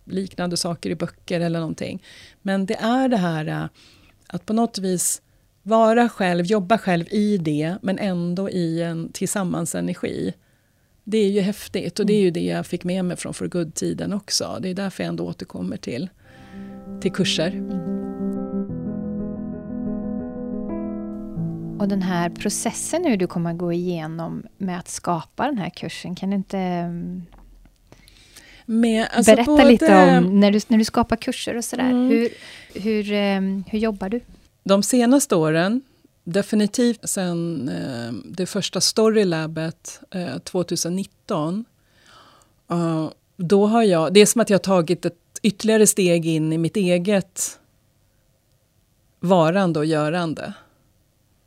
liknande saker i böcker eller någonting. Men det är det här eh, att på något vis vara själv, jobba själv i det, men ändå i en tillsammans-energi. Det är ju häftigt och det är ju det jag fick med mig från For Good-tiden också. Det är därför jag ändå återkommer till, till kurser.
Och den här processen nu du kommer att gå igenom med att skapa den här kursen, kan du inte med, alltså Berätta både... lite om när du, när du skapar kurser och sådär. Mm. Hur, hur, um, hur jobbar du?
De senaste åren, definitivt sen eh, det första Storylabet eh, 2019, uh, då har jag, det är som att jag har tagit ett ytterligare steg in i mitt eget varande och görande.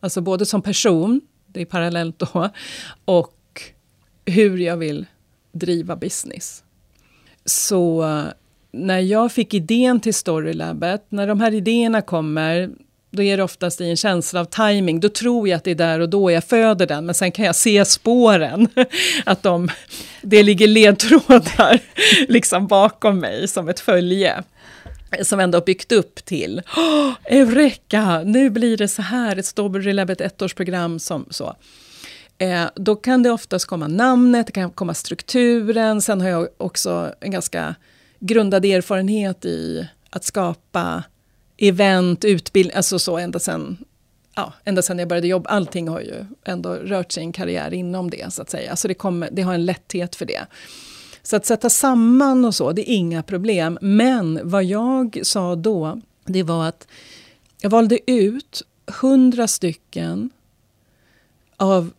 Alltså både som person, det är parallellt då, och hur jag vill driva business. Så när jag fick idén till Storylabbet, när de här idéerna kommer, då är det oftast i en känsla av timing. Då tror jag att det är där och då jag föder den, men sen kan jag se spåren. Att de, det ligger ledtrådar liksom bakom mig som ett följe. Som ändå byggt upp till, oh, Eureka, nu blir det så här, ett Storylabbet ettårsprogram som så. Eh, då kan det oftast komma namnet, det kan komma strukturen. Sen har jag också en ganska grundad erfarenhet i att skapa event, utbildning, alltså så ända sen, ja, ända sen jag började jobba. Allting har ju ändå rört sig en karriär inom det, så att säga. Så det, kommer, det har en lätthet för det. Så att sätta samman och så, det är inga problem. Men vad jag sa då, det var att jag valde ut hundra stycken av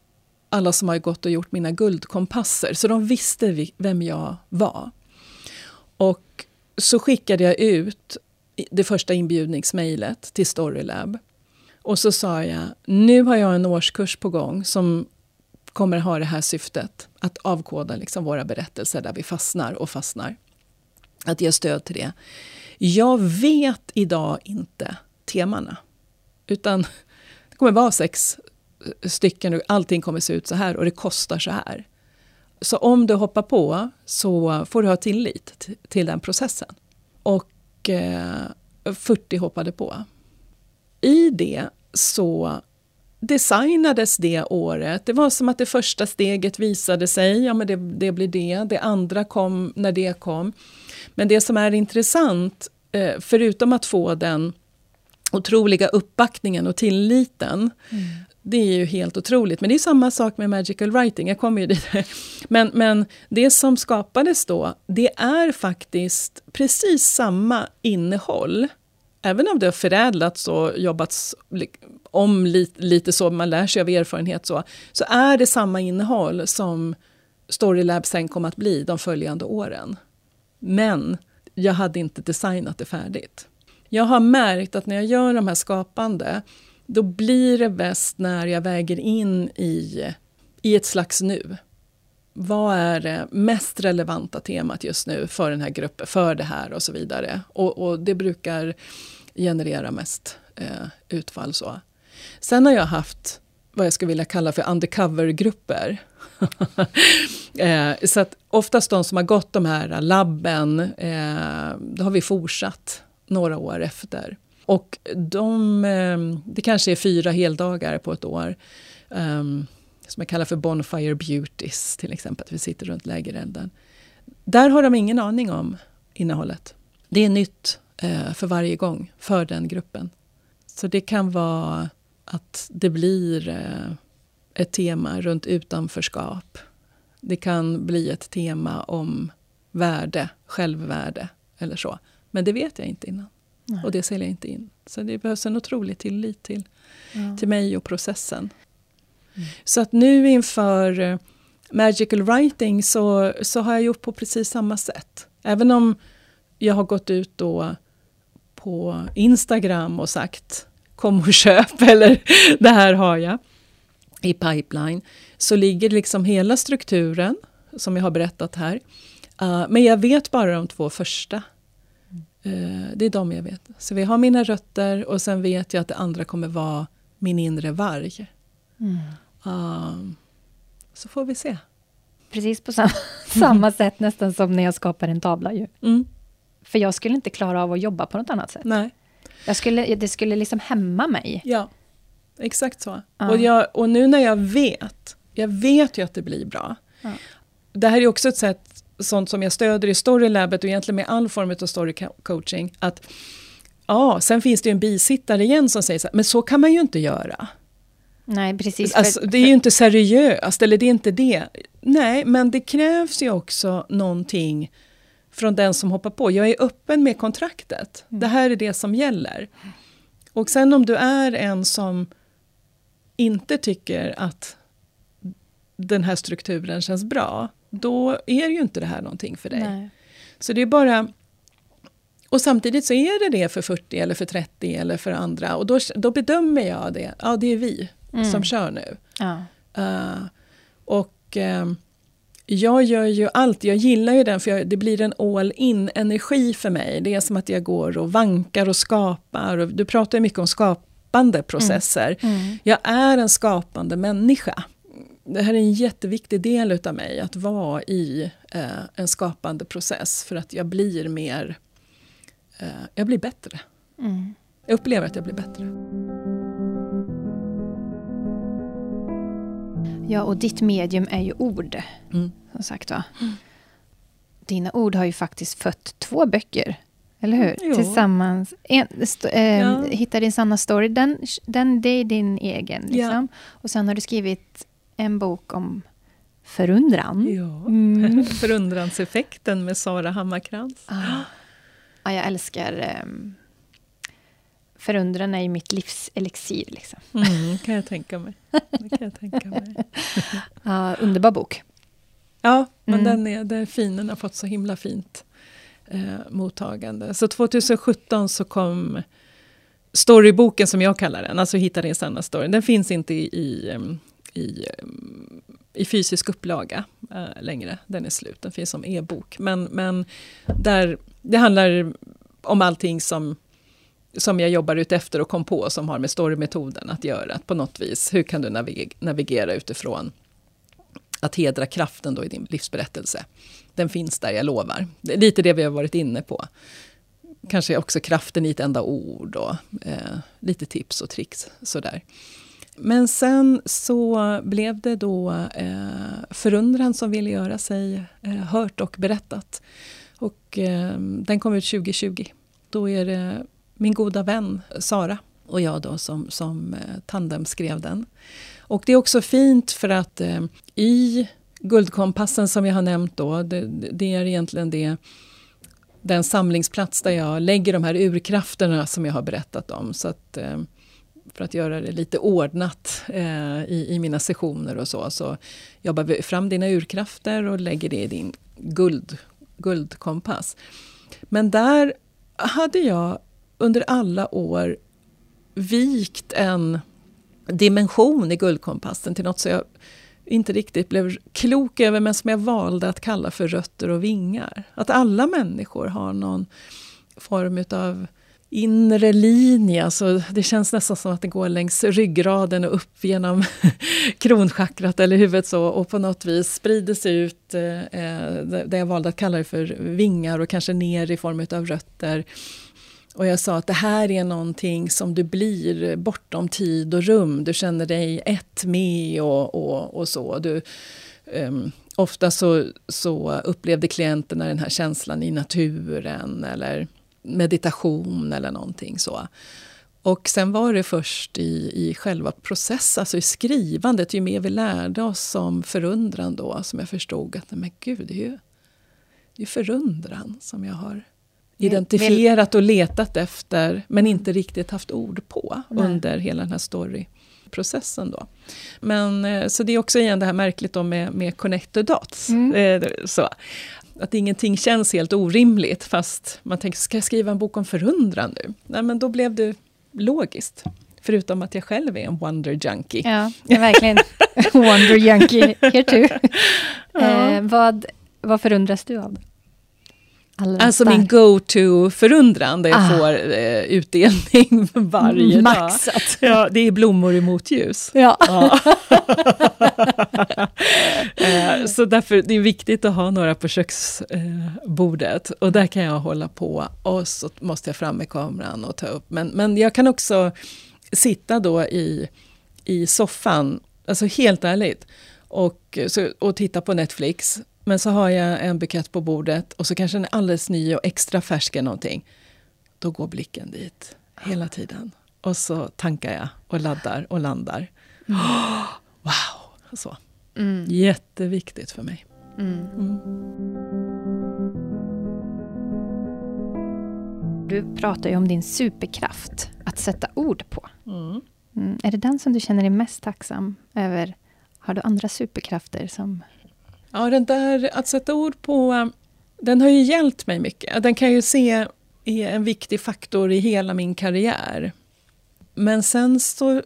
alla som har gått och gjort mina guldkompasser. Så de visste vem jag var. Och så skickade jag ut det första inbjudningsmejlet till Storylab. Och så sa jag, nu har jag en årskurs på gång som kommer ha det här syftet. Att avkoda liksom våra berättelser där vi fastnar och fastnar. Att ge stöd till det. Jag vet idag inte temana. Utan det kommer vara sex stycken och allting kommer se ut så här och det kostar så här. Så om du hoppar på så får du ha tillit till den processen. Och eh, 40 hoppade på. I det så designades det året. Det var som att det första steget visade sig, ja men det, det blir det. Det andra kom när det kom. Men det som är intressant, eh, förutom att få den otroliga uppbackningen och tilliten, mm. Det är ju helt otroligt. Men det är samma sak med magical writing. Jag kommer ju dit. Men, men det som skapades då, det är faktiskt precis samma innehåll. Även om det har förädlats och jobbats om lite, lite så, man lär sig av erfarenhet så, så är det samma innehåll som Storylab sen kom att bli de följande åren. Men jag hade inte designat det färdigt. Jag har märkt att när jag gör de här skapande då blir det bäst när jag väger in i, i ett slags nu. Vad är det mest relevanta temat just nu för den här gruppen, för det här och så vidare. Och, och det brukar generera mest eh, utfall. så. Sen har jag haft vad jag skulle vilja kalla för undercover-grupper. eh, så att oftast de som har gått de här labben, eh, då har vi fortsatt några år efter. Och de, eh, det kanske är fyra heldagar på ett år. Um, som jag kallar för Bonfire Beauties till exempel. Att vi sitter runt lägerelden. Där har de ingen aning om innehållet. Det är nytt eh, för varje gång för den gruppen. Så det kan vara att det blir eh, ett tema runt utanförskap. Det kan bli ett tema om värde, självvärde eller så. Men det vet jag inte innan. Nej. Och det säljer jag inte in. Så det behövs en otrolig tillit till, ja. till mig och processen. Mm. Så att nu inför eh, Magical Writing så, så har jag gjort på precis samma sätt. Även om jag har gått ut då på Instagram och sagt kom och köp eller det här har jag i pipeline. Så ligger liksom hela strukturen som jag har berättat här. Uh, men jag vet bara de två första. Uh, det är de jag vet. Så vi har mina rötter och sen vet jag att det andra kommer vara min inre varg. Mm. Uh, så får vi se.
Precis på samma, samma sätt nästan som när jag skapar en tavla. Ju. Mm. För jag skulle inte klara av att jobba på något annat sätt.
Nej.
Jag skulle, det skulle liksom hämma mig.
Ja, exakt så. Ja. Och, jag, och nu när jag vet, jag vet ju att det blir bra. Ja. Det här är också ett sätt, sånt som jag stöder i Storylabet och egentligen med all form av storycoaching. Att ja, sen finns det ju en bisittare igen som säger så här, men så kan man ju inte göra.
Nej, precis.
Alltså, det är ju inte seriöst, eller det är inte det. Nej, men det krävs ju också någonting från den som hoppar på. Jag är öppen med kontraktet. Mm. Det här är det som gäller. Och sen om du är en som inte tycker att den här strukturen känns bra, då är ju inte det här någonting för dig. Nej. Så det är bara... Och samtidigt så är det det för 40 eller för 30 eller för andra. Och då, då bedömer jag det, ja det är vi mm. som kör nu. Ja. Uh, och... Uh, jag gör ju allt, jag gillar ju den för jag, det blir en all in energi för mig. Det är som att jag går och vankar och skapar. Och du pratar ju mycket om skapande processer. Mm. Mm. Jag är en skapande människa. Det här är en jätteviktig del utav mig, att vara i eh, en skapande process. För att jag blir mer, eh, jag blir bättre. Mm. Jag upplever att jag blir bättre.
Ja, och ditt medium är ju ord. Mm. Som sagt va. Mm. Dina ord har ju faktiskt fött två böcker. Eller hur? Jo. Tillsammans. En, st- äh, ja. Hitta din sanna story. Den, den, det är din egen. Liksom. Ja. Och sen har du skrivit en bok om förundran.
Ja. Mm. Förundranseffekten med Sara Hammarkrans. Ah.
Ja, jag älskar um, förundran är ju mitt livs elixir. Liksom.
Mm, kan jag tänka mig. Det kan jag tänka mig.
uh, underbar bok.
Ja, men mm. den, är, den är fin. Den har fått så himla fint eh, mottagande. Så 2017 så kom storyboken som jag kallar den, alltså Hitta din sanna story. Den finns inte i, i, i, eh, i fysisk upplaga eh, längre. Den är slut, den finns som e-bok. Men, men där, det handlar om allting som som jag jobbar ut efter och kom på som har med storymetoden att göra. Att på något vis, hur kan du navigera utifrån att hedra kraften då i din livsberättelse. Den finns där, jag lovar. Det är lite det vi har varit inne på. Kanske också kraften i ett enda ord och eh, lite tips och tricks sådär. Men sen så blev det då eh, förundran som ville göra sig eh, hört och berättat. Och eh, den kom ut 2020. Då är det min goda vän Sara och jag då som, som eh, tandem skrev den. Och det är också fint för att eh, i Guldkompassen som jag har nämnt då, det, det, är egentligen det, den samlingsplats där jag lägger de här urkrafterna som jag har berättat om. Så att, eh, för att göra det lite ordnat eh, i, i mina sessioner och så, så jobbar vi fram dina urkrafter och lägger det i din guld, guldkompass. Men där hade jag under alla år vikt en dimension i guldkompassen till något som jag inte riktigt blev klok över men som jag valde att kalla för rötter och vingar. Att alla människor har någon form utav inre linje. Alltså det känns nästan som att det går längs ryggraden och upp genom kronchakrat eller huvudet så och på något vis sprider sig ut, eh, det jag valde att kalla det för vingar och kanske ner i form av rötter Och jag sa att det här är någonting som du blir bortom tid och rum. Du känner dig ett med och, och, och så. Du, um, ofta så, så upplevde klienterna den här känslan i naturen eller meditation eller någonting så. Och sen var det först i, i själva processen, alltså i skrivandet, ju mer vi lärde oss om förundran då, som jag förstod att men gud, det är ju det är förundran som jag har identifierat och letat efter, men inte riktigt haft ord på Nej. under hela den här storyprocessen. Då. Men, eh, så det är också igen det här märkligt då med, med connected dots. Mm. Eh, så, att ingenting känns helt orimligt, fast man tänker, ska jag skriva en bok om förundran nu? Nej, men då blev det logiskt. Förutom att jag själv är en wonder junkie.
Ja, verkligen wonder junkie here too. Ja. Eh, vad, vad förundras du av?
Alldeles alltså min go-to-förundran där jag ah. får eh, utdelning varje
Maxat.
dag. Ja, det är blommor i motljus.
Ja. ja.
eh, så därför det är viktigt att ha några på köksbordet. och där kan jag hålla på och så måste jag fram med kameran och ta upp. Men, men jag kan också sitta då i, i soffan, alltså helt ärligt, och, så, och titta på Netflix men så har jag en bukett på bordet och så kanske den är alldeles ny och extra färsk eller någonting. Då går blicken dit hela tiden. Och så tankar jag och laddar och landar. Mm. wow! Så. Mm. Jätteviktigt för mig. Mm. mm.
Du pratar ju om din superkraft, att sätta ord på. Mm. mm. Är det den som du känner dig mest tacksam över? Har du andra superkrafter som
Ja, den där att sätta ord på, eh, den har ju hjälpt mig mycket. Den kan jag ju se är en viktig faktor i hela min karriär. Men sen så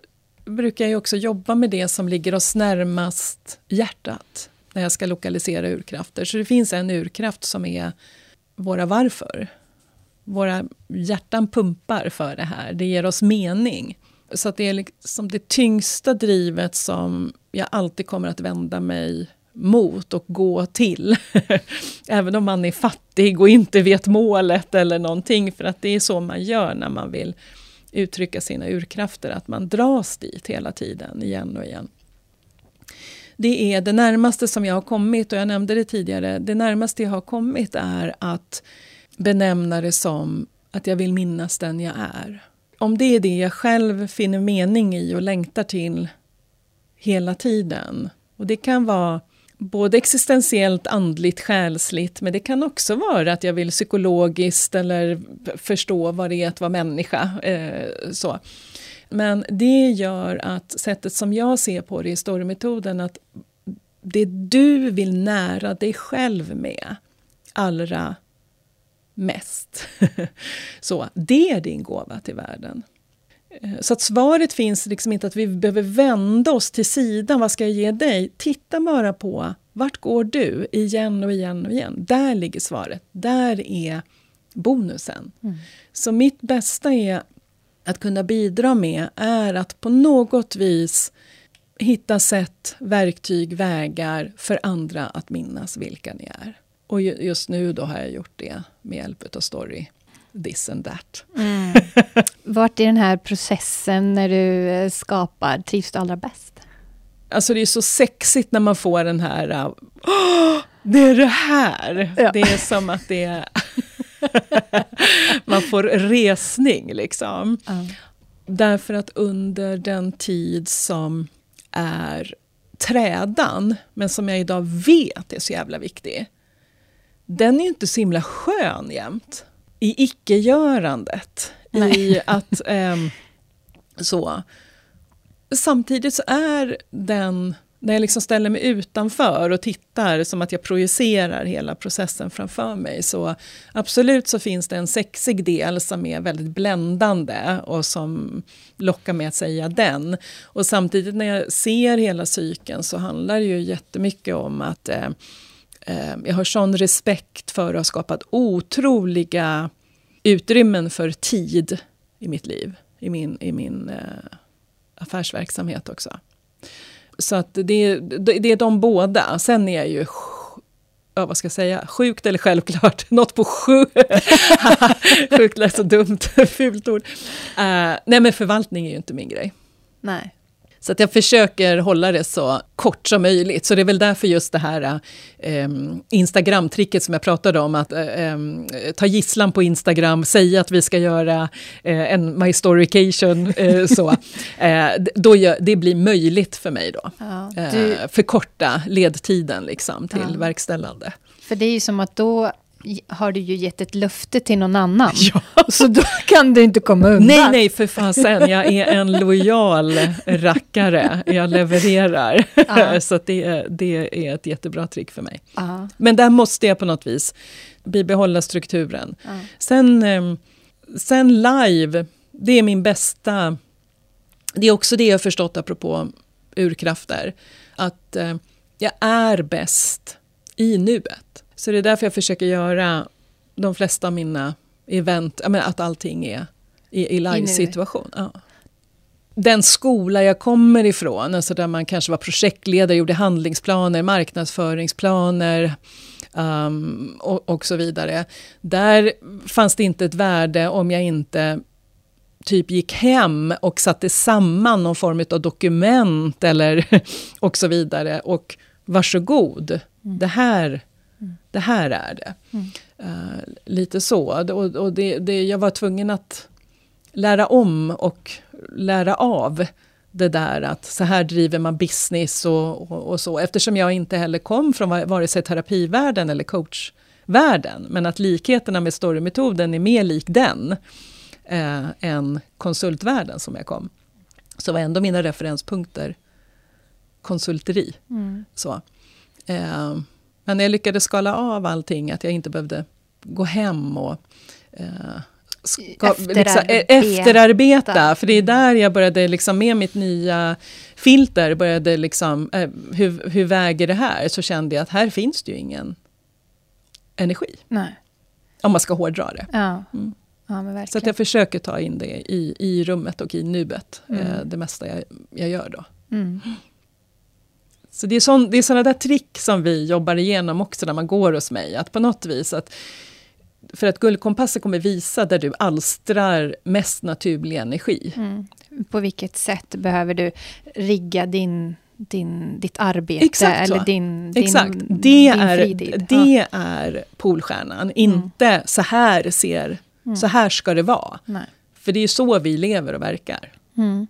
brukar jag också jobba med det som ligger oss närmast hjärtat när jag ska lokalisera urkrafter. Så det finns en urkraft som är våra varför. Våra hjärtan pumpar för det här, det ger oss mening. Så att det är liksom det tyngsta drivet som jag alltid kommer att vända mig mot och gå till. Även om man är fattig och inte vet målet eller någonting. För att det är så man gör när man vill uttrycka sina urkrafter. Att man dras dit hela tiden, igen och igen. Det är det närmaste som jag har kommit, och jag nämnde det tidigare. Det närmaste jag har kommit är att benämna det som att jag vill minnas den jag är. Om det är det jag själv finner mening i och längtar till hela tiden. Och det kan vara både existentiellt, andligt, själsligt men det kan också vara att jag vill psykologiskt eller förstå vad det är att vara människa. Eh, så. Men det gör att sättet som jag ser på det i storymetoden att det du vill nära dig själv med allra mest. så, det är din gåva till världen. Eh, så att svaret finns liksom inte att vi behöver vända oss till sidan. Vad ska jag ge dig? Titta bara på vart går du? Igen och igen och igen. Där ligger svaret. Där är bonusen. Mm. Så mitt bästa är att kunna bidra med är att på något vis hitta sätt, verktyg, vägar för andra att minnas vilka ni är. Och just nu då har jag gjort det med hjälp av Story this and that. Mm.
Vart i den här processen när du eh, skapar trivs du allra bäst?
Alltså det är så sexigt när man får den här, oh, det är det här! Ja. Det är som att det är... man får resning liksom. Mm. Därför att under den tid som är trädan, men som jag idag vet är så jävla viktig. Den är inte så himla skön jämt i icke-görandet. I att... Um, så. Samtidigt så är den, när jag liksom ställer mig utanför och tittar som att jag projicerar hela processen framför mig, så absolut så finns det en sexig del som är väldigt bländande och som lockar mig att säga den. Och samtidigt när jag ser hela cykeln så handlar det ju jättemycket om att eh, Ehm, jag har sån respekt för att ha skapat otroliga utrymmen för tid i mitt liv, i min, i min eh, affärsverksamhet också. Så att det, det är de båda. Sen är jag ju ja, vad ska jag säga, sjukt eller självklart, något på sju. sjukt lät så dumt, fult ord. Uh, nej men förvaltning är ju inte min grej.
Nej.
Så att jag försöker hålla det så kort som möjligt. Så det är väl därför just det här eh, Instagram-tricket som jag pratade om, att eh, ta gisslan på Instagram, säga att vi ska göra eh, en My Storycation, eh, så. Eh, då gör, det blir möjligt för mig då. Ja, du... Eh, förkorta ledtiden liksom till ja. verkställande.
För det är ju som att då har du ju gett ett löfte till någon annan. Ja. Så då kan du inte komma undan.
Nej, nej, för fasen. Jag är en lojal rackare. Jag levererar. Ja. Så det, det är ett jättebra trick för mig. Ja. Men där måste jag på något vis bibehålla strukturen. Sen, ehm, sen live, det är min bästa... Det är också det jag förstått apropå urkrafter. Att eh, jag är bäst i nuet. Så det är därför jag försöker göra de flesta av mina event, att allting är i, i live-situation. Ja. Den skola jag kommer ifrån, alltså där man kanske var projektledare, gjorde handlingsplaner, marknadsföringsplaner um, och, och så vidare. Där fanns det inte ett värde om jag inte typ gick hem och satte samman någon form av dokument eller och så vidare. Och varsågod, mm. det här det här är det. Mm. Uh, lite så. Och, och det, det, jag var tvungen att lära om och lära av det där att så här driver man business och, och, och, så. Eftersom jag inte heller kom från vare sig terapivärlden eller coachvärlden. Men att likheterna med storymetoden är mer lik den eh, än konsultvärlden som jag kom. Så var ändå mina referenspunkter konsulteri. Mm. Så. Eh, men jag lyckades skala av allting, att jag inte behövde gå hem och eh, ska, efterarbeta. Liksom, eh, efterarbeta. För det är där jag började, liksom, med mitt nya filter, började liksom, eh, hur, hur väger det här? Så kände jag att här finns det ju ingen energi.
Nej.
Om man ska hårdra det.
Ja. Mm. Ja,
så att jag försöker ta in det i, i rummet och i nuet, mm. eh, det mesta jag, jag gör då. Mm. Så det är, sån, det är såna där trick som vi jobbar igenom också när man går hos mig. Att på något vis att för att Guldkompassen kommer visa där du alstrar mest naturlig energi. Mm.
På vilket sätt behöver du rigga din, din, ditt arbete? Exakt eller din, din,
Exakt. Det, din är, fritid. det ja. är polstjärnan, mm. inte så här ser, mm. så här ska det vara. Nej. För det är så vi lever och verkar. Mm.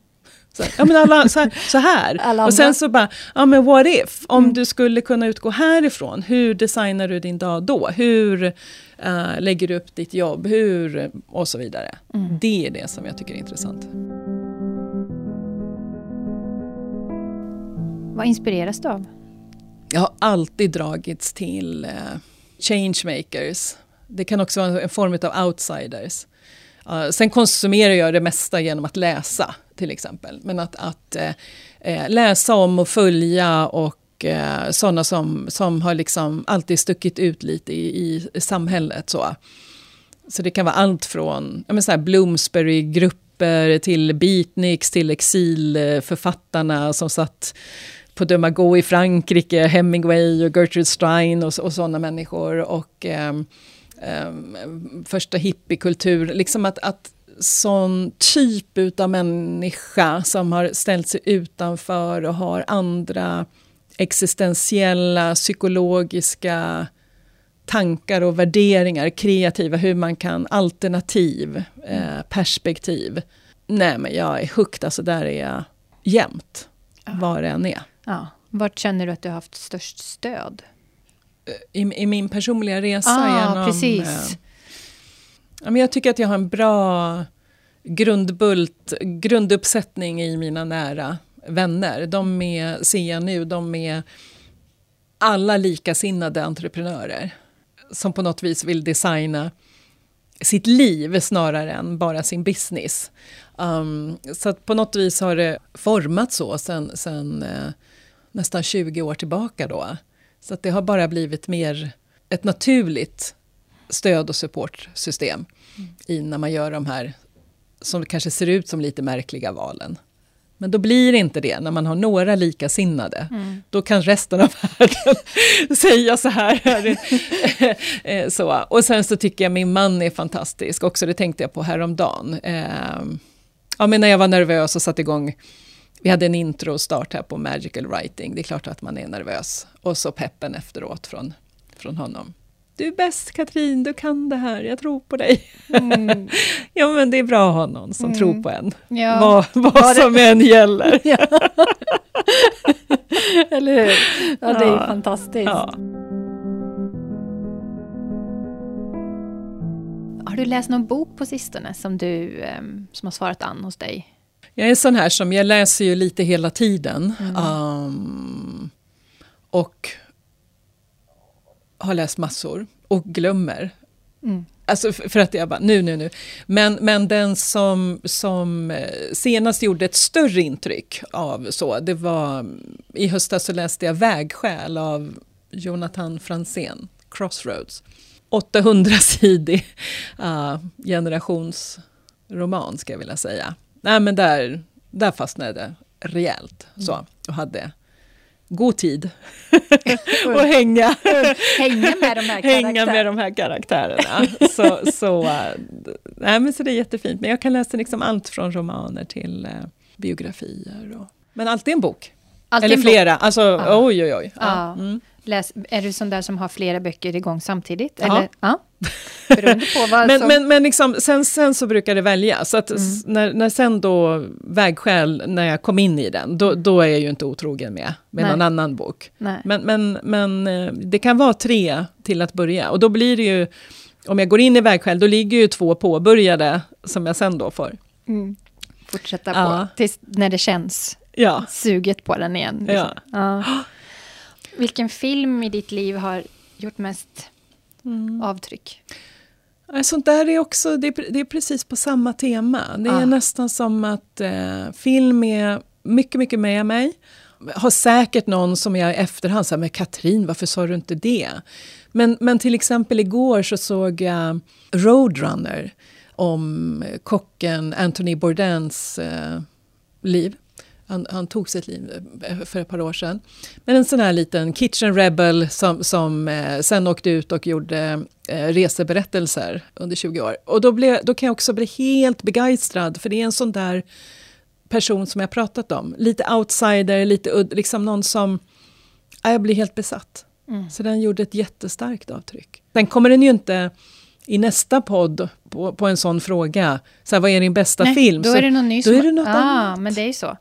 Så, ja, men alla, så här. Så här. och sen så bara, ja men what if? Om mm. du skulle kunna utgå härifrån, hur designar du din dag då? Hur uh, lägger du upp ditt jobb? Hur, och så vidare. Mm. Det är det som jag tycker är intressant.
Vad inspireras du av?
Jag har alltid dragits till uh, changemakers. Det kan också vara en form av outsiders. Uh, sen konsumerar jag det mesta genom att läsa till exempel. Men att, att eh, eh, läsa om och följa och eh, sådana som, som har liksom alltid stuckit ut lite i, i samhället. Så. så det kan vara allt från Bloomsbury-grupper till beatniks, till exilförfattarna som satt på Dumago i Frankrike, Hemingway och Gertrude Stein och, och sådana människor. Och eh, eh, första hippiekultur, liksom att, att sån typ av människa som har ställt sig utanför och har andra existentiella, psykologiska tankar och värderingar, kreativa, hur man kan, alternativ, eh, perspektiv. Nej men jag är hooked, alltså där är jag jämt, ja. var det än är.
Ja. Vart känner du att du har haft störst stöd?
I, i min personliga resa ah, genom...
Precis.
Eh, Ja, men jag tycker att jag har en bra grundbult, grunduppsättning i mina nära vänner. De är, ser jag nu, de är alla likasinnade entreprenörer som på något vis vill designa sitt liv snarare än bara sin business. Um, så på något vis har det format så sen, sen eh, nästan 20 år tillbaka då. Så att det har bara blivit mer ett naturligt stöd och supportsystem mm. i när man gör de här som kanske ser ut som lite märkliga valen. Men då blir det inte det när man har några likasinnade.
Mm.
Då kan resten av världen säga så här. Eh, så. Och sen så tycker jag min man är fantastisk också, det tänkte jag på häromdagen. Eh, ja, men när jag var nervös och satte igång vi hade en intro-start här på Magical Writing. Det är klart att man är nervös. Och så peppen efteråt från, från honom. Du är bäst Katrin, du kan det här, jag tror på dig. Mm. ja men det är bra att ha någon som mm. tror på en. Ja. Vad, vad som det... än gäller.
Eller hur? Ja, det är ja. fantastiskt. Ja. Har du läst någon bok på sistone som, du, ehm, som har svarat an hos dig?
Jag är sån här som, jag läser ju lite hela tiden. Mm. Um, och har läst massor och glömmer. Mm. Alltså för att jag bara, nu, nu, nu. Men, men den som, som eh, senast gjorde ett större intryck av så, det var i höstas så läste jag Vägskäl av Jonathan Franzén, Crossroads. 800-sidig uh, generationsroman, ska jag vilja säga. Nej, men där, där fastnade det rejält så, mm. och hade god tid och hänga.
hänga med de här.
Hänga med de här karaktärerna. så, så, nej, men så det är jättefint. Men jag kan läsa liksom allt från romaner till eh, biografier. Och, men alltid en bok. Alltid Eller flera. Bok. Alltså, ja. oj, oj, oj.
Ja. Mm. Läs, är du sån där som har flera böcker igång samtidigt? Ja. Eller? ja. Beroende på vad
men, som... men, men liksom, sen, sen så brukar det välja. Så mm. när, när sen då Vägskäl, när jag kom in i den, då, då är jag ju inte otrogen med, med någon annan bok. Nej. Men, men, men eh, det kan vara tre till att börja. Och då blir det ju, om jag går in i Vägskäl, då ligger ju två påbörjade som jag sen då får.
Mm. Fortsätta på, ja. tills när det känns ja. suget på den igen. Liksom. Ja. Vilken film i ditt liv har gjort mest mm. avtryck?
Sånt där är också, det är, det är, precis på samma tema. Det är ah. nästan som att eh, film är mycket, mycket med mig. Har säkert någon som jag i efterhand säger, men Katrin, varför sa du inte det? Men, men till exempel igår så såg jag Roadrunner om kocken Anthony Bourdains eh, liv. Han, han, tog sitt liv eh, för ett par år sedan. Men en sån här liten kitchen rebel som, som eh, sen åkte ut och gjorde eh, reseberättelser under 20 år. Och då, blev, då kan jag också bli helt begeistrad, för det är en sån där person som jag pratat om. Lite outsider, lite liksom någon som... Ja, jag blir helt besatt. Mm. Så den gjorde ett jättestarkt avtryck. Sen kommer den ju inte i nästa podd på, på en sån fråga, så här, vad är din bästa Nej, film?
Då
så,
är det någon ny
då är det något
ah, annat. Men det är så.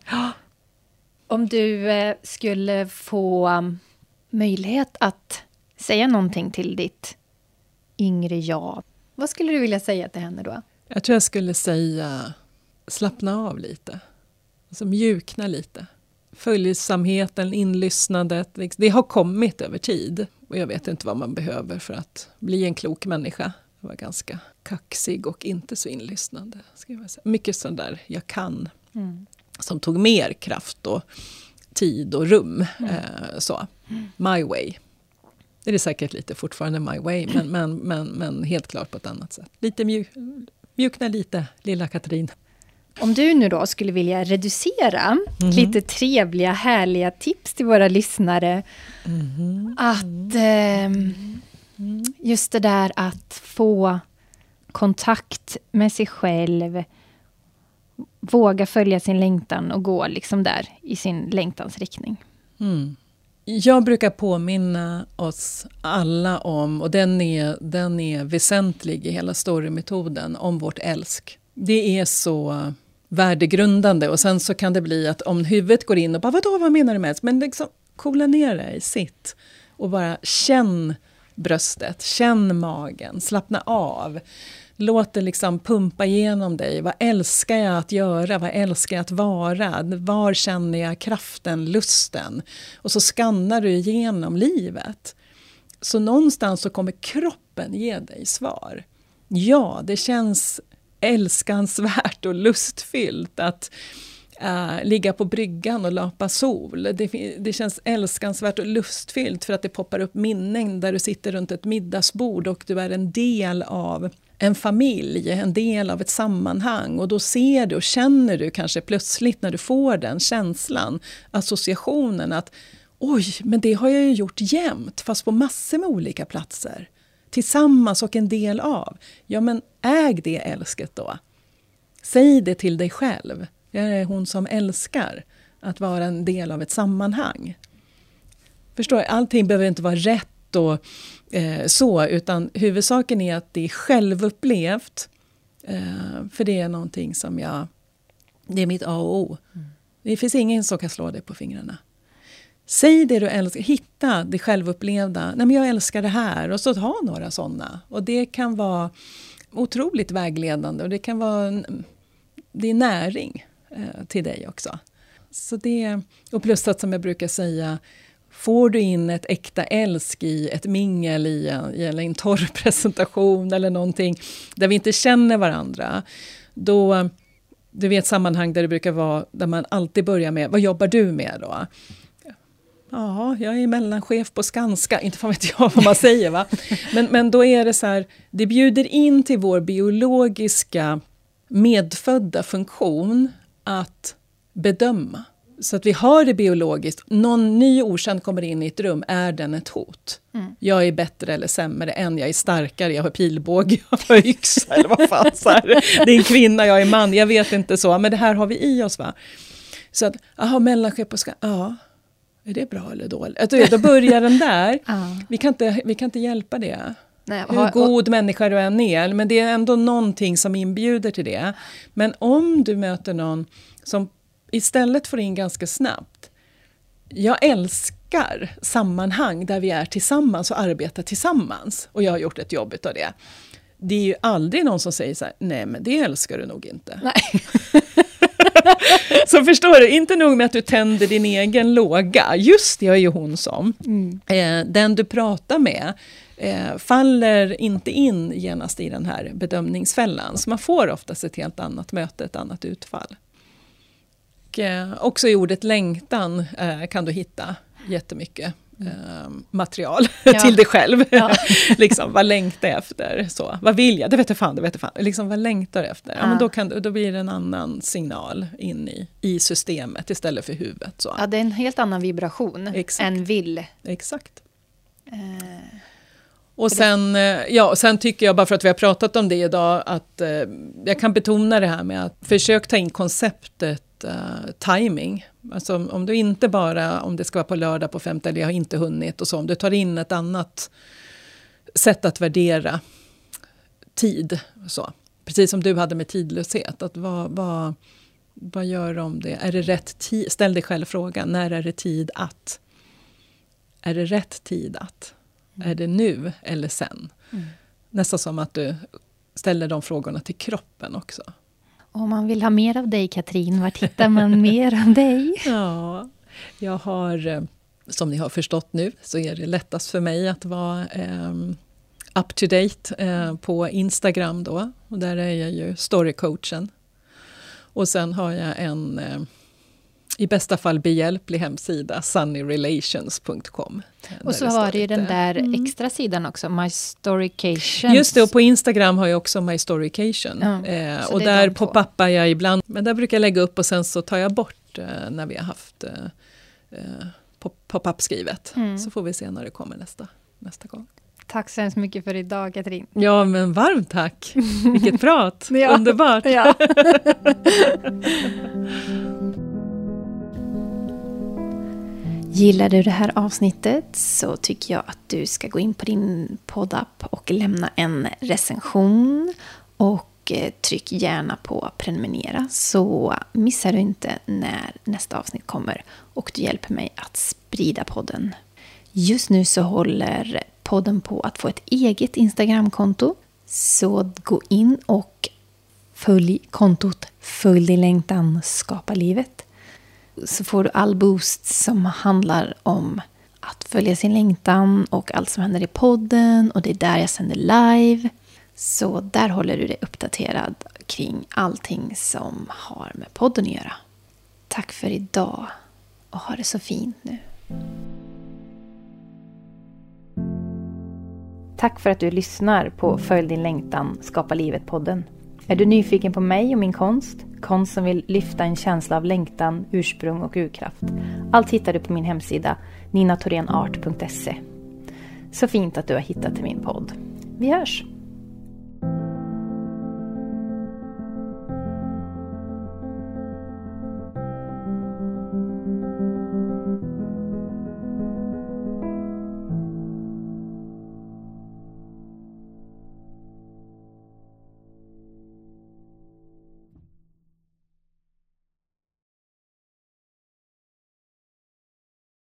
Om du eh, skulle få um, möjlighet att säga någonting till ditt yngre jag, vad skulle du vilja säga till henne då?
Jag tror jag skulle säga slappna av lite. Alltså mjukna lite. Följsamheten, inlyssnandet, det har kommit över tid. Och jag vet inte vad man behöver för att bli en klok människa. Var ganska kaxig och inte så inlyssnande. Ska jag säga. Mycket sånt där jag kan. Mm. Som tog mer kraft och tid och rum. Mm. Eh, så. My way. Det är säkert lite fortfarande my way, men, men, men, men helt klart på ett annat sätt. Lite mjuk, mjukna lite, lilla Katrin.
Om du nu då skulle vilja reducera mm. lite trevliga, härliga tips till våra lyssnare. Mm. Att eh, just det där att få kontakt med sig själv, våga följa sin längtan och gå liksom där i sin längtans riktning.
Mm. Jag brukar påminna oss alla om, och den är, den är väsentlig i hela storymetoden, om vårt älsk. Det är så värdegrundande och sen så kan det bli att om huvudet går in och bara vadå, vad menar du med älsk? Men liksom coola ner dig, sitt och bara känn bröstet, känn magen, slappna av. Låt det liksom pumpa igenom dig. Vad älskar jag att göra? Vad älskar jag att vara? Var känner jag kraften, lusten? Och så skannar du igenom livet. Så någonstans så kommer kroppen ge dig svar. Ja, det känns älskansvärt och lustfyllt att Uh, ligga på bryggan och lapa sol. Det, det känns älskansvärt och lustfyllt för att det poppar upp minnen där du sitter runt ett middagsbord och du är en del av en familj, en del av ett sammanhang. Och då ser du och känner du kanske plötsligt när du får den känslan, associationen att oj, men det har jag ju gjort jämt, fast på massor med olika platser. Tillsammans och en del av. Ja, men äg det älsket då. Säg det till dig själv. Jag är hon som älskar att vara en del av ett sammanhang. Förstår Allting behöver inte vara rätt och eh, så, utan huvudsaken är att det är självupplevt. Eh, för det är någonting som jag... Det är mitt A och O. Mm. Det finns ingen som kan slå dig på fingrarna. Säg det du älskar, hitta det självupplevda. Nej, men jag älskar det här. Och så ha några sådana. Och det kan vara otroligt vägledande och det kan vara det är näring Eh, till dig också. Så det, och plus att som jag brukar säga, får du in ett äkta älsk i ett mingel, i en, i en torr presentation eller någonting där vi inte känner varandra, då du vet sammanhang där det brukar vara, där man alltid börjar med, vad jobbar du med då? Ja, jag är mellanchef på Skanska, inte fan vet jag vad man säger va. Men, men då är det så här, det bjuder in till vår biologiska medfödda funktion att bedöma. Så att vi har det biologiskt. Någon ny okänd kommer in i ett rum, är den ett hot? Mm. Jag är bättre eller sämre än, jag är starkare, jag har pilbåge, jag har yxa eller vad fan. Så här. Det är en kvinna, jag är man, jag vet inte så. Men det här har vi i oss. va. Så att, jaha, mellanchef på Skanska, ja. Är det bra eller dåligt? Då börjar den där. vi, kan inte, vi kan inte hjälpa det. Nej, Hur god människa du än är, men det är ändå någonting som inbjuder till det. Men om du möter någon som istället får in ganska snabbt, jag älskar sammanhang där vi är tillsammans och arbetar tillsammans. Och jag har gjort ett jobb av det. Det är ju aldrig någon som säger så här, nej men det älskar du nog inte.
Nej.
så förstår du, inte nog med att du tänder din egen låga, just det är ju hon som. Mm. Eh, den du pratar med eh, faller inte in genast i den här bedömningsfällan. Så man får oftast ett helt annat möte, ett annat utfall. Och, eh, också i ordet längtan eh, kan du hitta jättemycket eh, material ja. till dig själv. Ja. liksom, vad längtar jag efter? Så, vad vill jag? Det vet jag fan, det vet jag fan. Liksom, vad längtar jag efter? Ja. ja men då, kan, då blir det en annan signal in i, i systemet istället för huvudet. Så.
Ja, det är en helt annan vibration Exakt. än vill.
Exakt. Eh. Och sen, eh, ja, sen tycker jag, bara för att vi har pratat om det idag, att eh, jag kan betona det här med att försök ta in konceptet eh, timing. Alltså om du inte bara, om det ska vara på lördag på femte, eller jag har inte hunnit och så, om du tar in ett annat sätt att värdera tid. Så. Precis som du hade med tidlöshet. Att vad, vad, vad gör om det? Är det rätt tid? Ställ dig själv frågan, när är det tid att? Är det rätt tid att? Är det nu eller sen? Mm. Nästan som att du ställer de frågorna till kroppen också.
Om man vill ha mer av dig, Katrin, var hittar man mer av dig?
Ja, jag har, eh, som ni har förstått nu, så är det lättast för mig att vara um, up to date uh, på Instagram då. Och där är jag ju storycoachen. Och sen har jag en uh, i bästa fall behjälplig hemsida, sunnyrelations.com.
Och så har du ju den där mm. extra sidan också, My Storycation.
Just det, och på Instagram har jag också My Storycation. Ja, eh, och där poppar jag ibland, men där brukar jag lägga upp och sen så tar jag bort eh, när vi har haft eh, eh pop-up skrivet. Mm. Så får vi se när det kommer nästa, nästa gång.
Tack så hemskt mycket för idag, Katrin.
Ja, men varmt tack. Vilket prat. ja. Underbart. Ja.
Gillar du det här avsnittet så tycker jag att du ska gå in på din poddapp och lämna en recension. Och eh, tryck gärna på prenumerera så missar du inte när nästa avsnitt kommer. Och du hjälper mig att sprida podden. Just nu så håller podden på att få ett eget Instagramkonto. Så gå in och följ kontot Följ din längtan, skapa livet så får du all boost som handlar om att följa sin längtan och allt som händer i podden. Och det är där jag sänder live. Så där håller du dig uppdaterad kring allting som har med podden att göra. Tack för idag och ha det så fint nu. Tack för att du lyssnar på Följ din längtan, Skapa livet-podden. Är du nyfiken på mig och min konst? Konst som vill lyfta en känsla av längtan, ursprung och urkraft. Allt hittar du på min hemsida ninatorenart.se. Så fint att du har hittat till min podd. Vi hörs!